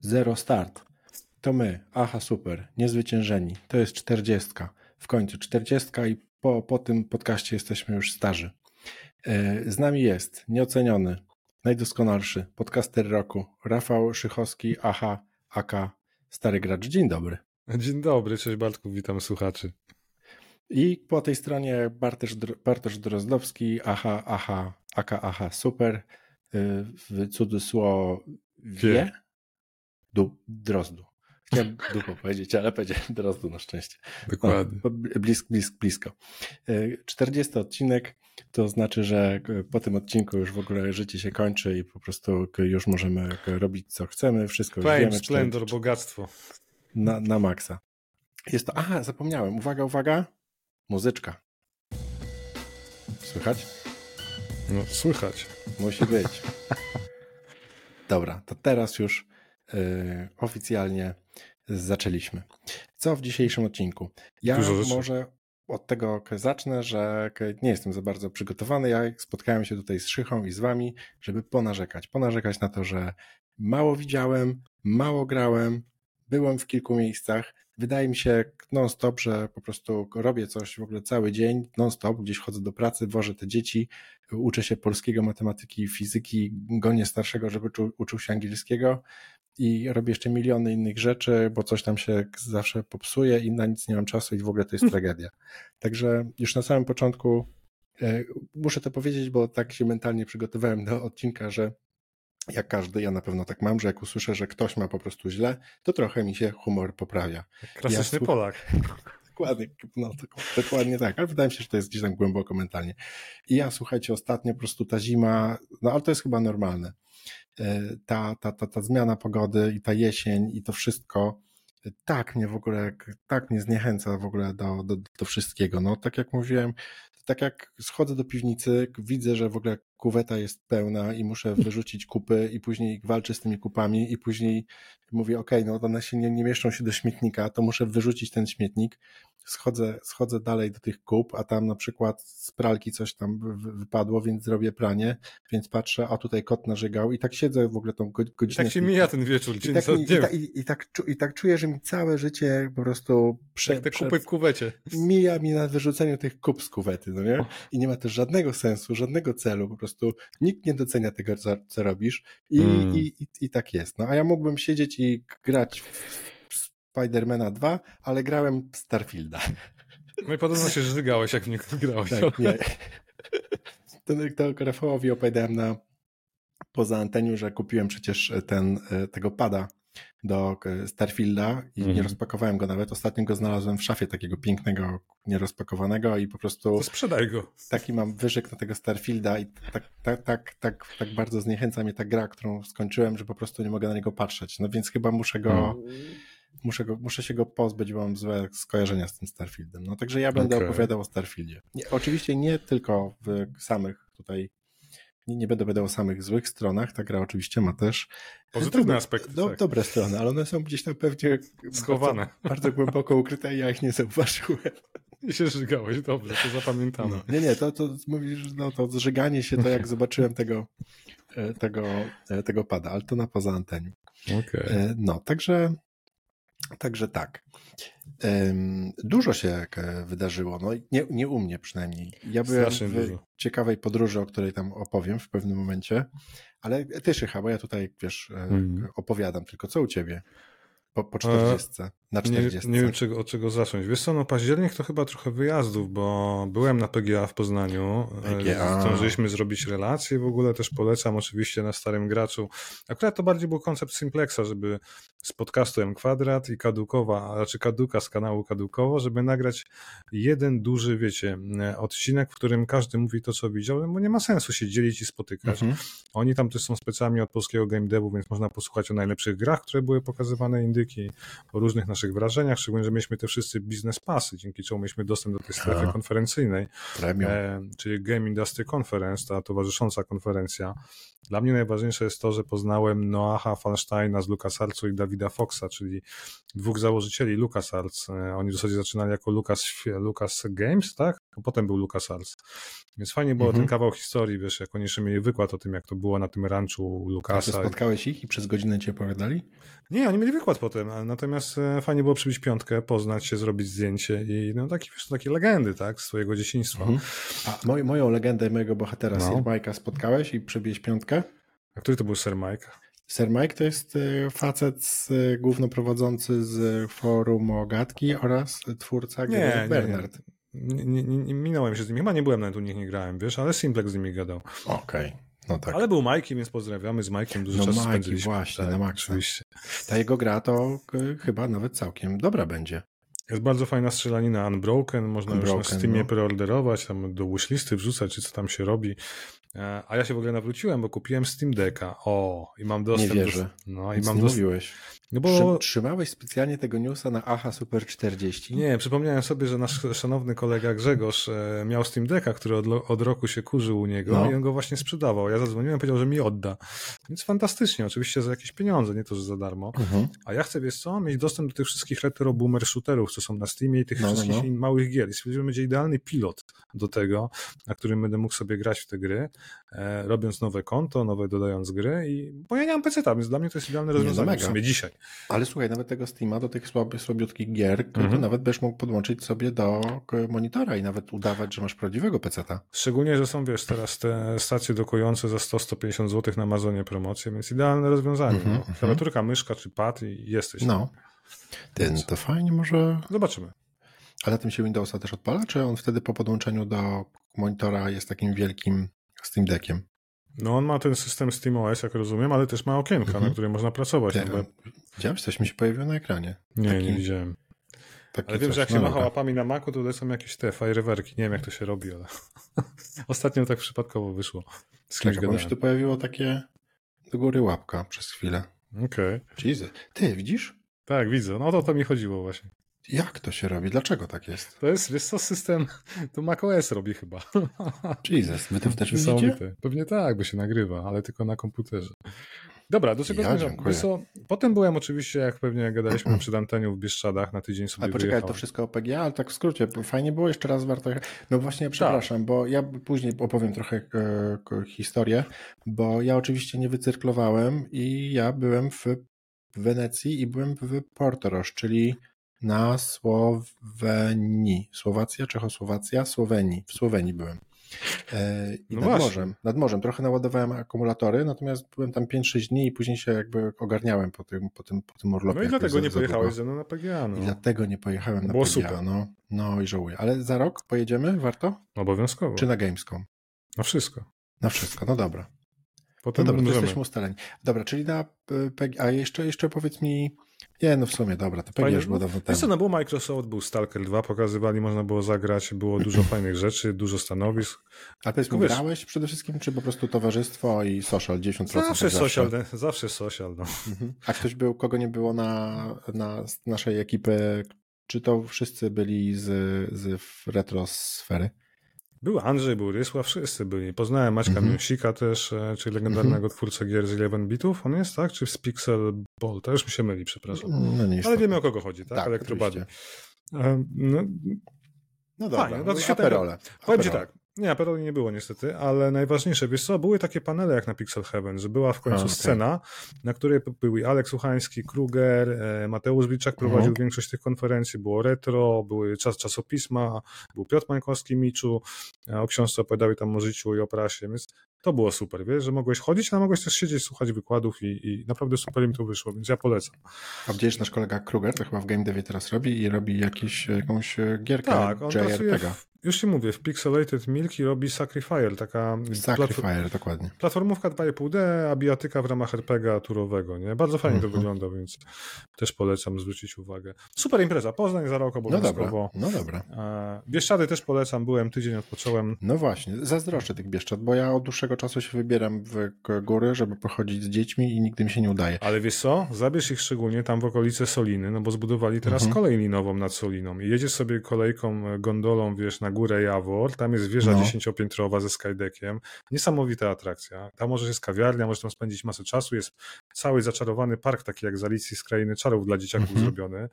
Zero start. To my, aha super, niezwyciężeni. To jest czterdziestka. W końcu czterdziestka i po, po tym podcaście jesteśmy już starzy. E, z nami jest nieoceniony, najdoskonalszy podcaster roku Rafał Szychowski, aha, aka, stary gracz. Dzień dobry. Dzień dobry, cześć Bartku, witam słuchaczy. I po tej stronie Bartosz, Bartosz Drozdowski, aha, aha, aka, aha, super, e, w cudzysłowie, Wie. Du, drozdu. Chciałem dupo powiedzieć, ale powiedziałem drozdu na szczęście. Dokładnie. No, blisko, blisko, blisko. 40 odcinek to znaczy, że po tym odcinku już w ogóle życie się kończy i po prostu już możemy robić co chcemy, wszystko Fame, wiemy. splendor, czy... bogactwo. Na, na maksa. Jest to, aha, zapomniałem, uwaga, uwaga, muzyczka. Słychać? No, słychać. Musi być. Dobra, to teraz już oficjalnie zaczęliśmy. Co w dzisiejszym odcinku? Ja może od tego zacznę, że nie jestem za bardzo przygotowany. Ja spotkałem się tutaj z Szychą i z wami, żeby ponarzekać. Ponarzekać na to, że mało widziałem, mało grałem, byłem w kilku miejscach. Wydaje mi się non-stop, że po prostu robię coś w ogóle cały dzień, non-stop, gdzieś chodzę do pracy, wożę te dzieci, uczę się polskiego, matematyki, fizyki, gonię starszego, żeby uczył się angielskiego i robię jeszcze miliony innych rzeczy, bo coś tam się zawsze popsuje i na nic nie mam czasu i w ogóle to jest hmm. tragedia. Także już na samym początku e, muszę to powiedzieć, bo tak się mentalnie przygotowałem do odcinka, że jak każdy, ja na pewno tak mam, że jak usłyszę, że ktoś ma po prostu źle, to trochę mi się humor poprawia. Klasyczny ja Polak. Dokładnie, no, dokładnie tak, ale wydaje mi się, że to jest gdzieś tam głęboko mentalnie. I ja, słuchajcie, ostatnio po prostu ta zima, no ale to jest chyba normalne. E, ta, ta, ta, ta zmiana pogody i ta jesień i to wszystko tak mnie w ogóle, tak mnie zniechęca w ogóle do, do, do wszystkiego. No, tak jak mówiłem, tak jak schodzę do piwnicy, widzę, że w ogóle kuweta jest pełna i muszę wyrzucić kupy i później walczę z tymi kupami i później mówię, ok, no one się nie, nie mieszczą się do śmietnika, to muszę wyrzucić ten śmietnik, schodzę, schodzę dalej do tych kup, a tam na przykład z pralki coś tam wypadło, więc zrobię pranie, więc patrzę, a tutaj kot narzygał i tak siedzę w ogóle tą godzinę. I tak się mija ten wieczór, dzień i tak, mi, i, ta, i, i, tak, i tak czuję, że mi całe życie po prostu prze, Jak te prze, kupy w kuwecie. Mija mi na wyrzuceniu tych kup z kuwety, no nie? I nie ma też żadnego sensu, żadnego celu, po prostu nikt nie docenia tego, co, co robisz i, mm. i, i, i tak jest. No a ja mógłbym siedzieć i grać w Spidermana 2, ale grałem Starfielda. No i podobno się żygałeś, jak w niego grałeś. Tak, nie. To, to Rafałowi opowiadałem na poza anteniu, że kupiłem przecież ten, e, tego pada do e, Starfielda i nie mhm. rozpakowałem go nawet. Ostatnio go znalazłem w szafie takiego pięknego, nierozpakowanego i po prostu... To sprzedaj go. Taki mam wyżyk na tego Starfielda i tak, tak, tak, tak, tak bardzo zniechęca mnie ta gra, którą skończyłem, że po prostu nie mogę na niego patrzeć. No więc chyba muszę go... Mhm muszę, go, muszę się go pozbyć, bo mam złe skojarzenia z tym Starfieldem. No także ja będę okay. opowiadał o Starfieldzie. Nie, oczywiście nie tylko w samych tutaj nie, nie będę opowiadał o samych złych stronach, ta gra oczywiście ma też pozytywne dobre, aspekty. Do, tak. Dobre strony, ale one są gdzieś tam pewnie schowane. Bardzo, bardzo głęboko ukryte i ja ich nie zauważyłem. I się żygałeś, dobrze, to zapamiętamy. No, nie, nie, to, to mówisz, no to zżyganie się, to jak zobaczyłem tego, e, tego, e, tego pada, ale to na poza anteniu. Okay. No, także Także tak. Dużo się wydarzyło, no nie, nie u mnie przynajmniej. Ja byłem w dużo. ciekawej podróży, o której tam opowiem w pewnym momencie, ale ty Szycha, bo ja tutaj, wiesz, mm. opowiadam, tylko co u ciebie? Po, po 40, e, na 40. Nie, nie wiem, czego, od czego zacząć. Wiesz co, no październik to chyba trochę wyjazdów, bo byłem na PGA w Poznaniu. E, PGA. Zdążyliśmy zrobić relacje w ogóle, też polecam oczywiście na Starym Graczu. Akurat to bardziej był koncept Simplexa, żeby z podcastu M Kwadrat i Kadukowa, a raczej Kaduka z kanału Kadukowo, żeby nagrać jeden duży, wiecie, odcinek, w którym każdy mówi to, co widział, bo nie ma sensu się dzielić i spotykać. Mhm. Oni tam też są specjalnie od polskiego game devu, więc można posłuchać o najlepszych grach, które były pokazywane indyki, o różnych naszych wrażeniach, szczególnie, że mieliśmy te wszyscy biznes pasy, dzięki czemu mieliśmy dostęp do tej strefy a, konferencyjnej, e, czyli Game Industry Conference, ta towarzysząca konferencja. Dla mnie najważniejsze jest to, że poznałem Noaha Falsteina z LucasArtsu i Davida Foxa, czyli dwóch założycieli LucasArts. E, oni w zasadzie zaczynali jako Lucas, Lucas Games, tak? A potem był LucasArts. Więc fajnie było mhm. ten kawał historii, wiesz, jak oni jeszcze mieli wykład o tym, jak to było na tym ranczu Lucasa. A spotkałeś ich i przez godzinę cię opowiadali? Nie, oni mieli wykład potem, natomiast e, fajnie było przybić piątkę, poznać się, zrobić zdjęcie i no takie, wiesz, takie legendy, tak, z swojego dzieciństwa. Mhm. A moj, moją legendę mojego bohatera, no. Sir Mike'a spotkałeś i przybiłeś piątkę? A który to był Sir Mike? Sir Mike to jest e, facet e, głównoprowadzący z forum Ogatki oraz twórca nie, Bernard. Nie, nie, nie, nie, minąłem się z nimi. Chyba nie byłem nawet u nich, nie grałem, wiesz, ale Simplex z nimi gadał. Okej. Okay. No tak. Ale był Majki, więc pozdrawiamy z Majkiem. Dużo no czasu Majki, spędziliśmy. właśnie, tak, na maksa. Oczywiście. Ta jego gra to chyba nawet całkiem dobra będzie. Jest bardzo fajna strzelanina Unbroken, można Unbroken, już na Steamie no. preorderować, tam do wishlisty wrzucać, czy co tam się robi. E, a ja się w ogóle nawróciłem, bo kupiłem Steam Decka. O, i mam dostęp Nie wierzę. do... No, i mam dostęp... mówiłeś. No bo... Trzymałeś specjalnie tego newsa na AHA Super 40? Nie, przypomniałem sobie, że nasz szanowny kolega Grzegorz e, miał Steam Decka, który od, od roku się kurzył u niego no. i on go właśnie sprzedawał. Ja zadzwoniłem powiedział, że mi odda. Więc fantastycznie, oczywiście za jakieś pieniądze, nie to, że za darmo. Mhm. A ja chcę, wiesz co, mieć dostęp do tych wszystkich retro boomer shooterów, co są na Steamie i tych no, no wszystkich no. małych gier. I stwierdziłem, że będzie idealny pilot do tego, na którym będę mógł sobie grać w te gry, e, robiąc nowe konto, nowe dodając gry i bo ja nie mam PC, więc dla mnie to jest idealne rozwiązanie w sumie dzisiaj. Ale słuchaj, nawet tego Steama do tych słaby, słabiutkich gier, mhm. to nawet będziesz mógł podłączyć sobie do monitora i nawet udawać, że masz prawdziwego PC-ta. Szczególnie, że są, wiesz, teraz te stacje dokujące za 100-150 zł na Amazonie promocje, więc idealne rozwiązanie. Mhm, no. Mhm. Klawiaturka, myszka czy pad i jesteś. No. Ten, to fajnie może... Zobaczymy. A na tym się Windowsa też odpala, czy on wtedy po podłączeniu do monitora jest takim wielkim Steam Deckiem? No on ma ten system SteamOS, jak rozumiem, ale też ma okienka, mhm. na którym można pracować. Ty, no Widziałeś? Coś mi się pojawiło na ekranie. Nie, Taki... nie widziałem. Ale wiem, coś. że jak się no, macha łapami na Macu, to tutaj są jakieś te fajerwerki. Nie wiem, jak to się robi, ale ostatnio tak przypadkowo wyszło. Z kimś mi się tu pojawiło takie do góry łapka przez chwilę. Okej. Okay. Jesus. Ty, widzisz? Tak, widzę. No to to mi chodziło właśnie. Jak to się robi? Dlaczego tak jest? To jest, wiesz co, system, to macOS robi chyba. Jesus, wy to też widzicie? Pewnie tak, bo się nagrywa, ale tylko na komputerze. Dobra, do czego ja zmierzam? Co, potem byłem oczywiście, jak pewnie gadaliśmy na przedanteniu w Bieszczadach, na tydzień sobie Ale poczekaj, wyjechałem. to wszystko o PGA, ale tak w skrócie, fajnie było, jeszcze raz warto... No właśnie, przepraszam, tak. bo ja później opowiem trochę e, historię, bo ja oczywiście nie wycyrklowałem i ja byłem w Wenecji i byłem w Portoroż, czyli na Słowenii. Słowacja, Czechosłowacja, Słowenii. W Słowenii byłem. E, I no nad właśnie. morzem, nad morzem. Trochę naładowałem akumulatory, natomiast byłem tam 5-6 dni i później się jakby ogarniałem po tym, po tym, po tym urlopie. No i dlatego nie pojechałeś ze mną na PGA. No. I dlatego nie pojechałem na Było PGA. Super. No, no i żałuję. Ale za rok pojedziemy? Warto? Obowiązkowo. Czy na Gamescom? Na wszystko. Na wszystko, no dobra. Potem no dobra, jesteśmy ustaleni. Dobra, czyli na e, PGA, a jeszcze, jeszcze powiedz mi, nie, no w sumie dobra, to pewnie już było dawno temu. Co, no był Microsoft, był Stalker 2, pokazywali, można było zagrać, było dużo fajnych rzeczy, dużo stanowisk. A powiedz mi, grałeś przede wszystkim, czy po prostu towarzystwo i social 10%? Zawsze social, zawsze, zawsze social, no. Mhm. A ktoś był, kogo nie było na, na naszej ekipy, czy to wszyscy byli z, z retrosfery? Był Andrzej, był Rysław, wszyscy byli. Poznałem Maćka mm. Miusika też, e, czyli legendarnego mm -hmm. twórcę gier z 11 bitów. On jest, tak? Czy z Pixel Ball? To już mi się myli, przepraszam. No, nie Ale wiemy o kogo chodzi, tak? tak Elektrobady. E, no, no dobra, Fajnie, no to aperole. Powiem ci tak, nie, Aperoli nie było niestety, ale najważniejsze, wiesz co, były takie panele jak na Pixel Heaven, że była w końcu okay. scena, na której były Aleks Uchański, Kruger, e, Mateusz Wilczak prowadził mhm. większość tych konferencji, było retro, były czas, czasopisma, był Piotr Mańkowski, Miczu, e, o książce opowiadały tam o życiu i o prasie, więc to było super, wiesz, że mogłeś chodzić, a mogłeś też siedzieć, słuchać wykładów i, i naprawdę super mi to wyszło, więc ja polecam. A gdzieś nasz kolega Kruger, to chyba w Game Devie teraz robi i robi jakiś, jakąś gierkę tak, on JRPG. W, już się mówię, w Pixelated Milk i robi Sacrifier, taka Sacrifier, dokładnie. platformówka 2,5D, a bijatyka w ramach RPG turowego, nie? Bardzo fajnie to mhm. wygląda, więc też polecam zwrócić uwagę. Super impreza, Poznań za rok obowiązkowo. No dobra, no dobra. Bieszczady też polecam, byłem, tydzień odpocząłem. No właśnie, zazdroszczę tych Bieszczad, bo ja od dłuższego czasu się wybieram w góry, żeby pochodzić z dziećmi i nigdy mi się nie udaje. Ale wiesz co, zabierz ich szczególnie tam w okolice Soliny, no bo zbudowali teraz mhm. kolej linową nad Soliną i jedziesz sobie kolejką, gondolą, wiesz, na na górę Jawor, tam jest wieża no. dziesięciopiętrowa ze skydeckiem, niesamowita atrakcja. Tam może jest kawiarnia, możesz tam spędzić masę czasu, jest cały zaczarowany park, taki jak z Alicji z Krainy Czarów dla dzieciaków -hmm. zrobiony.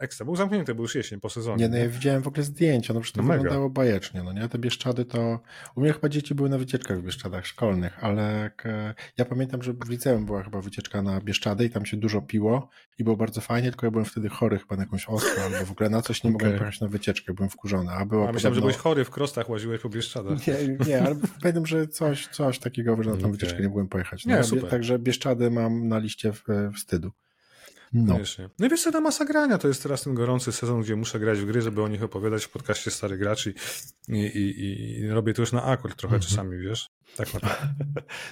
Ekstra. Był zamknięty, był już jesień po sezonie. Nie, no ja widziałem w ogóle zdjęcia, no przecież to no wyglądało mega. bajecznie, no nie? Te Bieszczady to... U mnie chyba dzieci były na wycieczkach w Bieszczadach szkolnych, ale ja pamiętam, że w liceum była chyba wycieczka na Bieszczady i tam się dużo piło i było bardzo fajnie, tylko ja byłem wtedy chory chyba na jakąś ostrą albo w ogóle na coś nie okay. mogłem pojechać na wycieczkę, byłem wkurzony. A, było a myślałem, podobno... że byłeś chory w krostach, łaziłeś po Bieszczadach. Nie, nie, ale pamiętam, że coś, coś takiego, że na tą okay. wycieczkę nie mogłem pojechać. No, nie, super. Także Bieszczady mam na liście wstydu. No. no i wiesz co, ta masa grania to jest teraz ten gorący sezon, gdzie muszę grać w gry, żeby o nich opowiadać w podcaście Stary Graczy i, i, i robię to już na akord trochę -hmm. czasami, wiesz? Tak naprawdę.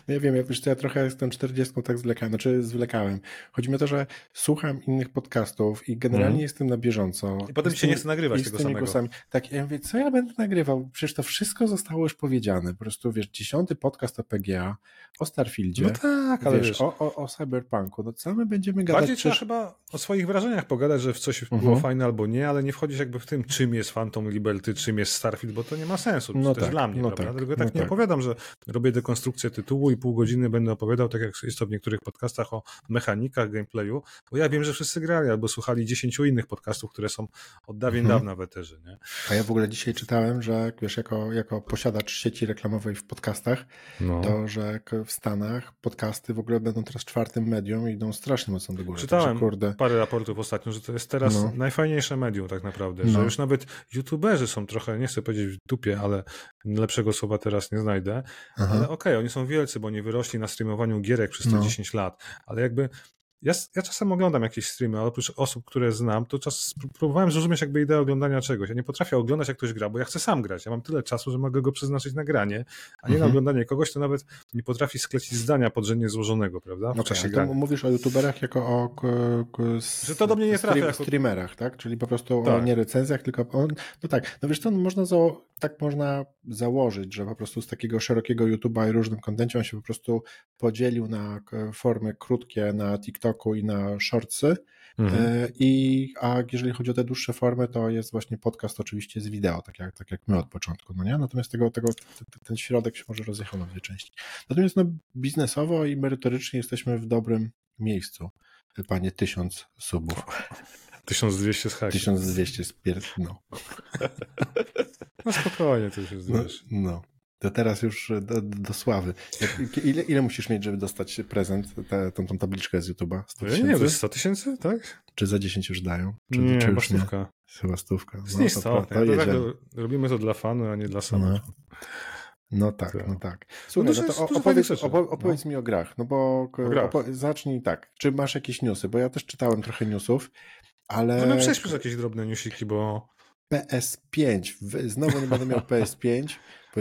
No ja wiem, ja, wiesz, ja trochę jestem 40 tak zwlekałem, znaczy zwlekałem. Chodzi mi o to, że słucham innych podcastów i generalnie mm. jestem na bieżąco. I potem się nie chce nagrywać tego samego. Głosami. Tak, ja mówię, co ja będę nagrywał? Przecież to wszystko zostało już powiedziane. Po prostu, wiesz, dziesiąty podcast o PGA, o Starfieldzie. No tak, ale wiesz, wiesz. O, o, o Cyberpunku. No co my będziemy gadać? Bardziej trzeba chyba o swoich wrażeniach pogadać, że w coś było mhm. fajne albo nie, ale nie wchodzić jakby w tym, czym jest Phantom Liberty, czym jest Starfield, bo to nie ma sensu. No to tak, dla mnie, no prawda? Tak, Dlatego tak no nie tak. opowiadam, że robię dekonstrukcję tytułu i pół godziny będę opowiadał, tak jak jest to w niektórych podcastach, o mechanikach, gameplayu, bo ja wiem, że wszyscy grali albo słuchali dziesięciu innych podcastów, które są od dawien mhm. dawna w eterze. Nie? A ja w ogóle dzisiaj czytałem, że wiesz, jako, jako posiadacz sieci reklamowej w podcastach, no. to, że w Stanach podcasty w ogóle będą teraz czwartym medium i idą strasznie mocno do góry. Czytałem Także, kurde... parę raportów ostatnio, że to jest teraz no. najfajniejsze medium tak naprawdę, no. że już nawet youtuberzy są trochę, nie chcę powiedzieć w dupie, ale lepszego słowa teraz nie znajdę, Aha. ale okej, okay, oni są wielcy, bo nie wyrośli na streamowaniu gierek przez te no. 10 lat, ale jakby ja, ja czasem oglądam jakieś streamy, ale oprócz osób, które znam, to czas próbowałem zrozumieć jakby ideę oglądania czegoś. Ja nie potrafię oglądać, jak ktoś gra, bo ja chcę sam grać. Ja mam tyle czasu, że mogę go przeznaczyć na granie, a nie mhm. na oglądanie kogoś, kto nawet nie potrafi sklecić zdania podrzędnie złożonego, prawda? W okay, czasie grania. Mówisz o youtuberach jako o że to do mnie nie trafia. Jako... streamerach, tak? Czyli po prostu tak. o nie recenzjach, tylko o... No tak, no wiesz to można za... tak można założyć, że po prostu z takiego szerokiego YouTube'a i różnym kontencie on się po prostu podzielił na formy krótkie na TikTok TikToku i na Shortsy. Mhm. E, I, a jeżeli chodzi o te dłuższe formy, to jest właśnie podcast oczywiście z wideo, tak jak, tak jak my od początku, no nie? Natomiast tego, tego, ten środek się może rozjechał na dwie części. Natomiast no, biznesowo i merytorycznie jesteśmy w dobrym miejscu, panie tysiąc subów. 1200 z hakiem. 1200 z pier... no. no spokojnie, to już jest, no, no. To teraz już do, do sławy. Jak, ile, ile musisz mieć, żeby dostać prezent, tę tą, tą tabliczkę z YouTube'a? 100 tysięcy? Nie, nie, 100 tysięcy, tak? Czy za 10 już dają? Czy, nie, czy już. Nie? Chyba stówka. No, to, to, to, to tak, robimy to dla fanu, a nie dla samego. No. No tak, no tak. Słuchaj, no, no to opowiedz, opo, opowiedz no. mi o grach, no bo opo, zacznij tak. Czy masz jakieś newsy? Bo ja też czytałem trochę newsów, ale... No przejdźmy przez jakieś drobne newsiki, bo... PS5. Znowu nie będę miał PS5,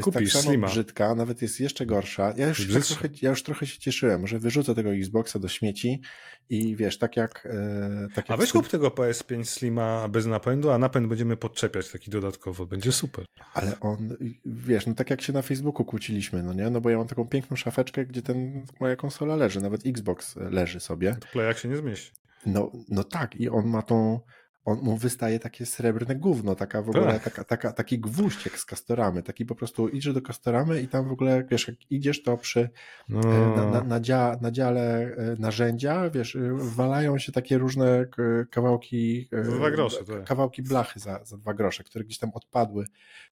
bo jest Kupisz, tak samo Slima. brzydka, nawet jest jeszcze gorsza. Ja już, tak trochę, ja już trochę się cieszyłem, że wyrzucę tego Xboxa do śmieci i wiesz, tak jak... E, tak jak a weź kup tego PS5 Slima bez napędu, a napęd będziemy podczepiać taki dodatkowo, będzie super. Ale on, wiesz, no tak jak się na Facebooku kłóciliśmy, no nie? No bo ja mam taką piękną szafeczkę, gdzie ten, moja konsola leży, nawet Xbox leży sobie. To play się nie zmieści. No, no tak i on ma tą on mu wystaje takie srebrne gówno, taka w ogóle, tak. taka, taka, taki gwóźdź jak z Castoramy, taki po prostu idziesz do Castoramy i tam w ogóle, wiesz, jak idziesz to przy no. E, na, na, na, dzia, na dziale e, narzędzia, wiesz, e, walają się takie różne kawałki grosze, tak. kawałki blachy za, za dwa grosze, które gdzieś tam odpadły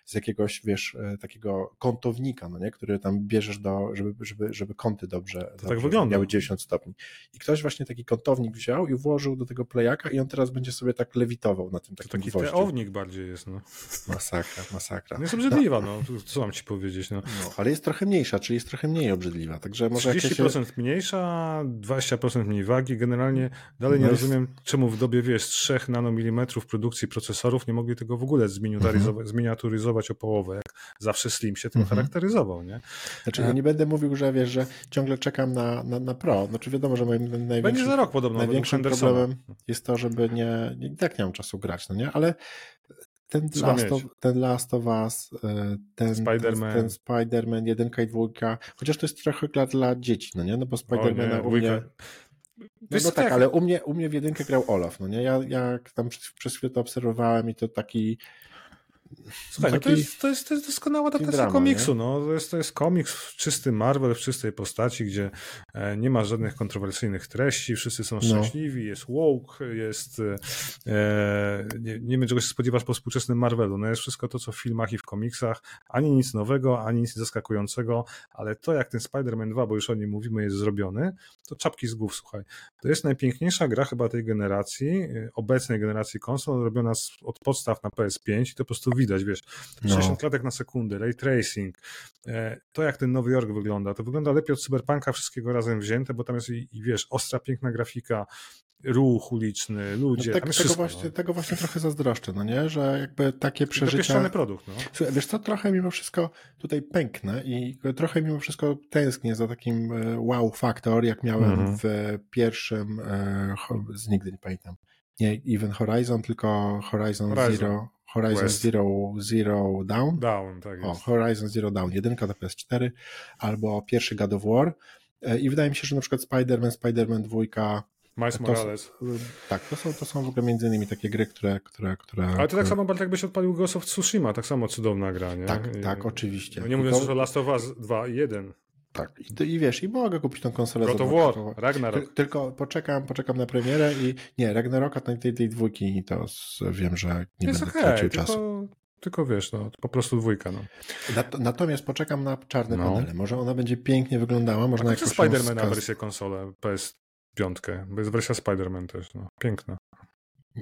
z jakiegoś, wiesz, takiego kątownika, no nie, który tam bierzesz do, żeby, żeby, żeby kąty dobrze, to dobrze tak wygląda. miały 90 stopni. I ktoś właśnie taki kątownik wziął i włożył do tego playaka i on teraz będzie sobie tak lewitował na tym takim to taki gwoździu. teownik bardziej jest, no. Masakra, masakra. No jest obrzydliwa, no. Co mam ci powiedzieć, no. no. Ale jest trochę mniejsza, czyli jest trochę mniej obrzydliwa, także może 30% jakieś... mniejsza, 20% mniej wagi, generalnie dalej no nie jest... rozumiem, czemu w dobie, wiesz, 3 nanomilimetrów produkcji procesorów nie mogli tego w ogóle zminiaturyzować, mhm. zminiaturyzować o połowę, jak zawsze Slim się tym mhm. charakteryzował, nie? Znaczy, ja nie będę mówił, że wiesz, że ciągle czekam na, na, na Pro, znaczy wiadomo, że moim największym, Będzie za rok podobno, największym problemem jest to, żeby nie, nie tak nie mam czasu grać, no nie? Ale ten Last, of, ten Last of Us, e, ten Spider-Man, ten, ten jedynka i dwójka, chociaż to jest trochę dla, dla dzieci, no nie? No bo Spider-Mana u mnie... No, no tak, ale u mnie, u mnie w jedynkę grał Olaf, no nie? Ja, ja tam przez, przez chwilę to obserwowałem i to taki Słuchaj, no to, jest, to, jest, to jest doskonała adaptacja komiksu. No. To, jest, to jest komiks czysty Marvel w czystej postaci, gdzie e, nie ma żadnych kontrowersyjnych treści, wszyscy są no. szczęśliwi, no. jest woke, jest e, nie, nie wiem czego się spodziewasz po współczesnym Marvelu. No jest wszystko to, co w filmach i w komiksach. Ani nic nowego, ani nic zaskakującego, ale to jak ten Spider-Man 2, bo już o nim mówimy, jest zrobiony, to czapki z głów, słuchaj. To jest najpiękniejsza gra chyba tej generacji, e, obecnej generacji konsol, robiona od podstaw na PS5 i to po prostu widać, wiesz, 60 no. klatek na sekundę, ray tracing, e, to jak ten Nowy Jork wygląda, to wygląda lepiej od Cyberpunka wszystkiego razem wzięte, bo tam jest i, i wiesz, ostra, piękna grafika, ruch uliczny, ludzie. No tak, tego, właśnie, no. tego właśnie trochę zazdroszczę, no nie? Że jakby takie przeżycia... produkt, no. Słuchaj, wiesz co, trochę mimo wszystko tutaj pęknę i trochę mimo wszystko tęsknię za takim e, wow faktor, jak miałem mhm. w pierwszym, e, z nigdy nie pamiętam, nie Even Horizon, tylko Horizon, Horizon. Zero, Horizon Zero, Zero Down. Down, tak jest. O, Horizon Zero Down, jedynka do PS4, albo pierwszy God of War. E, I wydaje mi się, że na przykład Spider-Man, Spider-Man 2, Miles Morales. tak, to są, to są w ogóle między innymi takie gry, które... które, które Ale to tak samo, Bartek, jakbyś odpalił Ghost of Tsushima, tak samo cudowna gra, nie? Tak, tak, oczywiście. No nie mówiąc już o Last of Us 2 i 1. Tak, I, i, wiesz, i mogę kupić tą konsolę. God of War, Ragnarok. tylko poczekam, poczekam na premierę i nie, Ragnaroka tej, tej, tej dwójki to wiem, że nie jest będę okay, tracił tylko, czasu. Tylko wiesz, no, po prostu dwójka. No. Natomiast poczekam na czarne no. panele. Może ona będzie pięknie wyglądała. Można A Spider-Man na wersję konsolę PS5, bo jest wersja Spider-Man też. No. Piękna.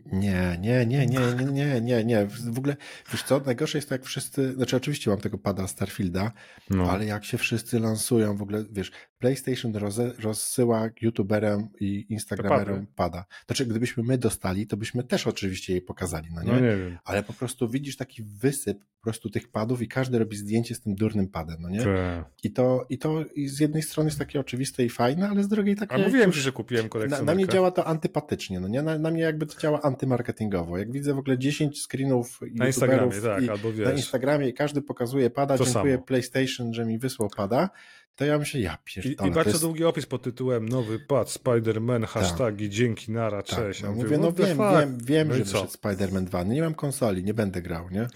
Nie, nie, nie, nie, nie, nie, nie, nie. W ogóle, wiesz co, najgorsze jest to, jak wszyscy, znaczy oczywiście mam tego pada Starfielda, no. ale jak się wszyscy lansują, w ogóle, wiesz, PlayStation rozsyła youtuberem i instagramerom pada. Znaczy, gdybyśmy my dostali, to byśmy też oczywiście jej pokazali, no nie? No nie wiem. Ale po prostu widzisz taki wysyp po prostu tych padów i każdy robi zdjęcie z tym durnym padem, no nie? Te. I to, i to z jednej strony jest takie oczywiste i fajne, ale z drugiej takie... A mówiłem ci, że kupiłem kolekcję. Na, na, mnie działa to antypatycznie, no nie? Na, na mnie jakby to działa antymarketingowo. Jak widzę w ogóle 10 screenów na Instagramie, tak, albo wiesz. Na Instagramie i każdy pokazuje pada, to dziękuję samo. PlayStation, że mi wysłał pada, to ja myślę, ja pierdolę. I, i bardzo jest... długi opis pod tytułem nowy pad, Spider-Man, hashtagi, tak. dzięki, nara, tak, cześć. No, ja mówię, no wiem, wiem, wiem, no że wyszedł Spider-Man 2, no nie mam konsoli, nie będę grał, nie?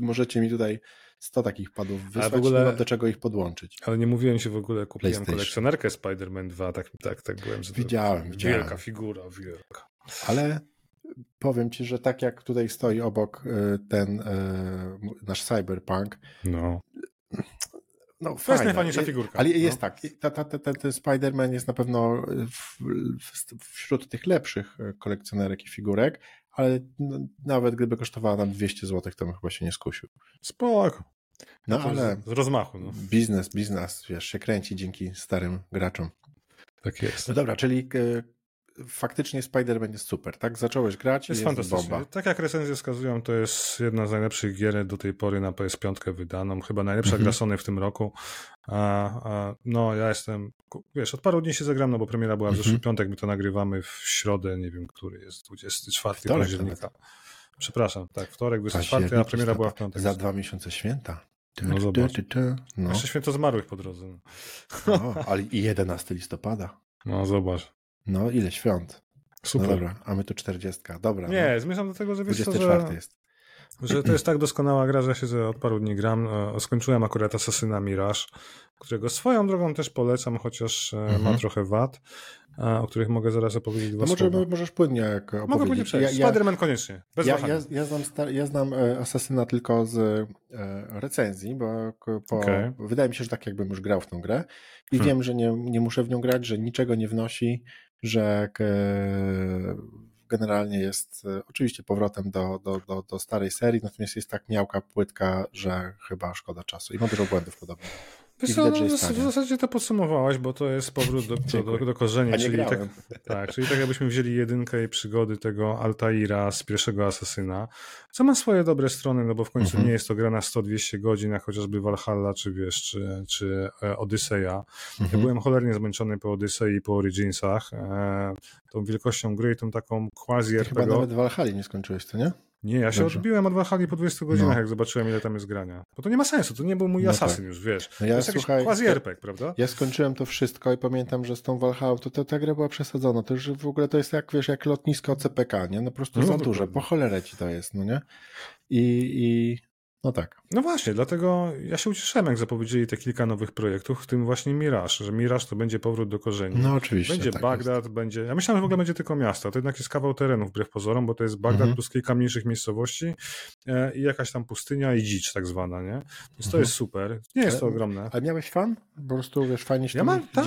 Możecie mi tutaj 100 takich padów wysłać, w ogóle, nie mam do czego ich podłączyć. Ale nie mówiłem ci w ogóle, kupiłem kolekcjonerkę Spider-Man 2, tak, tak, tak byłem. Że widziałem, widziałem. Wielka figura, wielka. Ale powiem ci, że tak jak tutaj stoi obok y, ten y, nasz cyberpunk, no. No, to fajna. jest najfajniejsza figurka. Ale jest no. tak, ta, ta, ta, ten Spider-Man jest na pewno w, w, wśród tych lepszych y, kolekcjonerek i figurek, ale no, nawet gdyby kosztowała nam 200 zł, to bym chyba się nie skusił. Spoko. No, ale z rozmachu. No. Biznes, biznes, wiesz, się kręci dzięki starym graczom. Tak jest. No dobra, czyli faktycznie Spider-Man jest super, tak? Zacząłeś grać jest i jest bomba. Tak jak recenzje wskazują, to jest jedna z najlepszych gier do tej pory na PS5 wydaną, chyba najlepsza -hmm. gra Sony w tym roku. A, a, no, ja jestem, wiesz, od paru dni się zagram, no bo premiera była w zeszły mm -hmm. piątek, my to nagrywamy w środę, nie wiem, który jest, 24 wtorek października. Przepraszam, tak, wtorek, 24, a premiera była w piątek. Za dwa miesiące święta. No zobacz. No. Jeszcze święto zmarłych po drodze. No. no, ale i 11 listopada. No zobacz. No, ile świąt. Super. No dobra, a my tu 40. Dobra. Nie, no. zmierzam do tego, że wiesz 24 co, że, jest. Że to jest tak doskonała gra, że się od paru dni gram. E, skończyłem akurat Assassina Mirage, którego swoją drogą też polecam, chociaż e, mhm. ma trochę wad, o których mogę zaraz opowiedzieć no może, słowa. Możesz płynnie jak opowiedzieć. Mogę płynnie przejść. Ja, Spider-Man koniecznie. Bez ja, ja, ja, znam, ja znam e, Assassina tylko z recenzji, bo po, okay. wydaje mi się, że tak jakbym już grał w tą grę i hmm. wiem, że nie, nie muszę w nią grać, że niczego nie wnosi, że generalnie jest e, oczywiście powrotem do, do, do, do starej serii, natomiast jest tak miałka płytka, że chyba szkoda czasu i ma dużo błędów podobnie. Wiesz widać, no, w zasadzie to podsumowałeś, bo to jest powrót do, do, do, do korzeni, czyli tak, tak, czyli tak jakbyśmy wzięli jedynkę i przygody tego Altaira z pierwszego Asasyna, co ma swoje dobre strony, no bo w końcu mhm. nie jest to gra na 100-200 godzin, jak chociażby Valhalla, czy wiesz, czy, czy e, Odyseja. Mhm. Ja byłem cholernie zmęczony po Odysei i po Originsach, e, tą wielkością gry i tą taką quasi RPG. Chyba nawet Valhalla nie skończyłeś, to nie? Nie, ja się Dobrze. odbiłem od Valhalla po 20 godzinach, no. jak zobaczyłem, ile tam jest grania. Bo to nie ma sensu, to nie był mój no asasyn tak. już, wiesz. No ja, to jest słuchaj, jakiś quasi RPG, prawda? Ja skończyłem to wszystko i pamiętam, że z tą Valhalla to, to ta gra była przesadzona. To już w ogóle to jest jak, wiesz, jak lotnisko CPK, nie? No po prostu no, za duże, po cholerę ci to jest, no nie? I, i No tak. No właśnie, dlatego ja się ucieszyłem, jak zapowiedzieli te kilka nowych projektów, w tym właśnie Mirage, że Mirage to będzie powrót do korzeni. No oczywiście. Będzie tak Bagdad, jest. będzie. Ja myślałem, że w ogóle będzie tylko miasto. To jednak jest kawał terenu wbrew pozorom, bo to jest Bagdad mhm. plus kilka mniejszych miejscowości e, i jakaś tam pustynia i dzicz tak zwana, nie? Więc mhm. to jest super. Nie jest to ogromne. A miałeś fan? Po prostu wiesz, fajnie się ja mam, tak.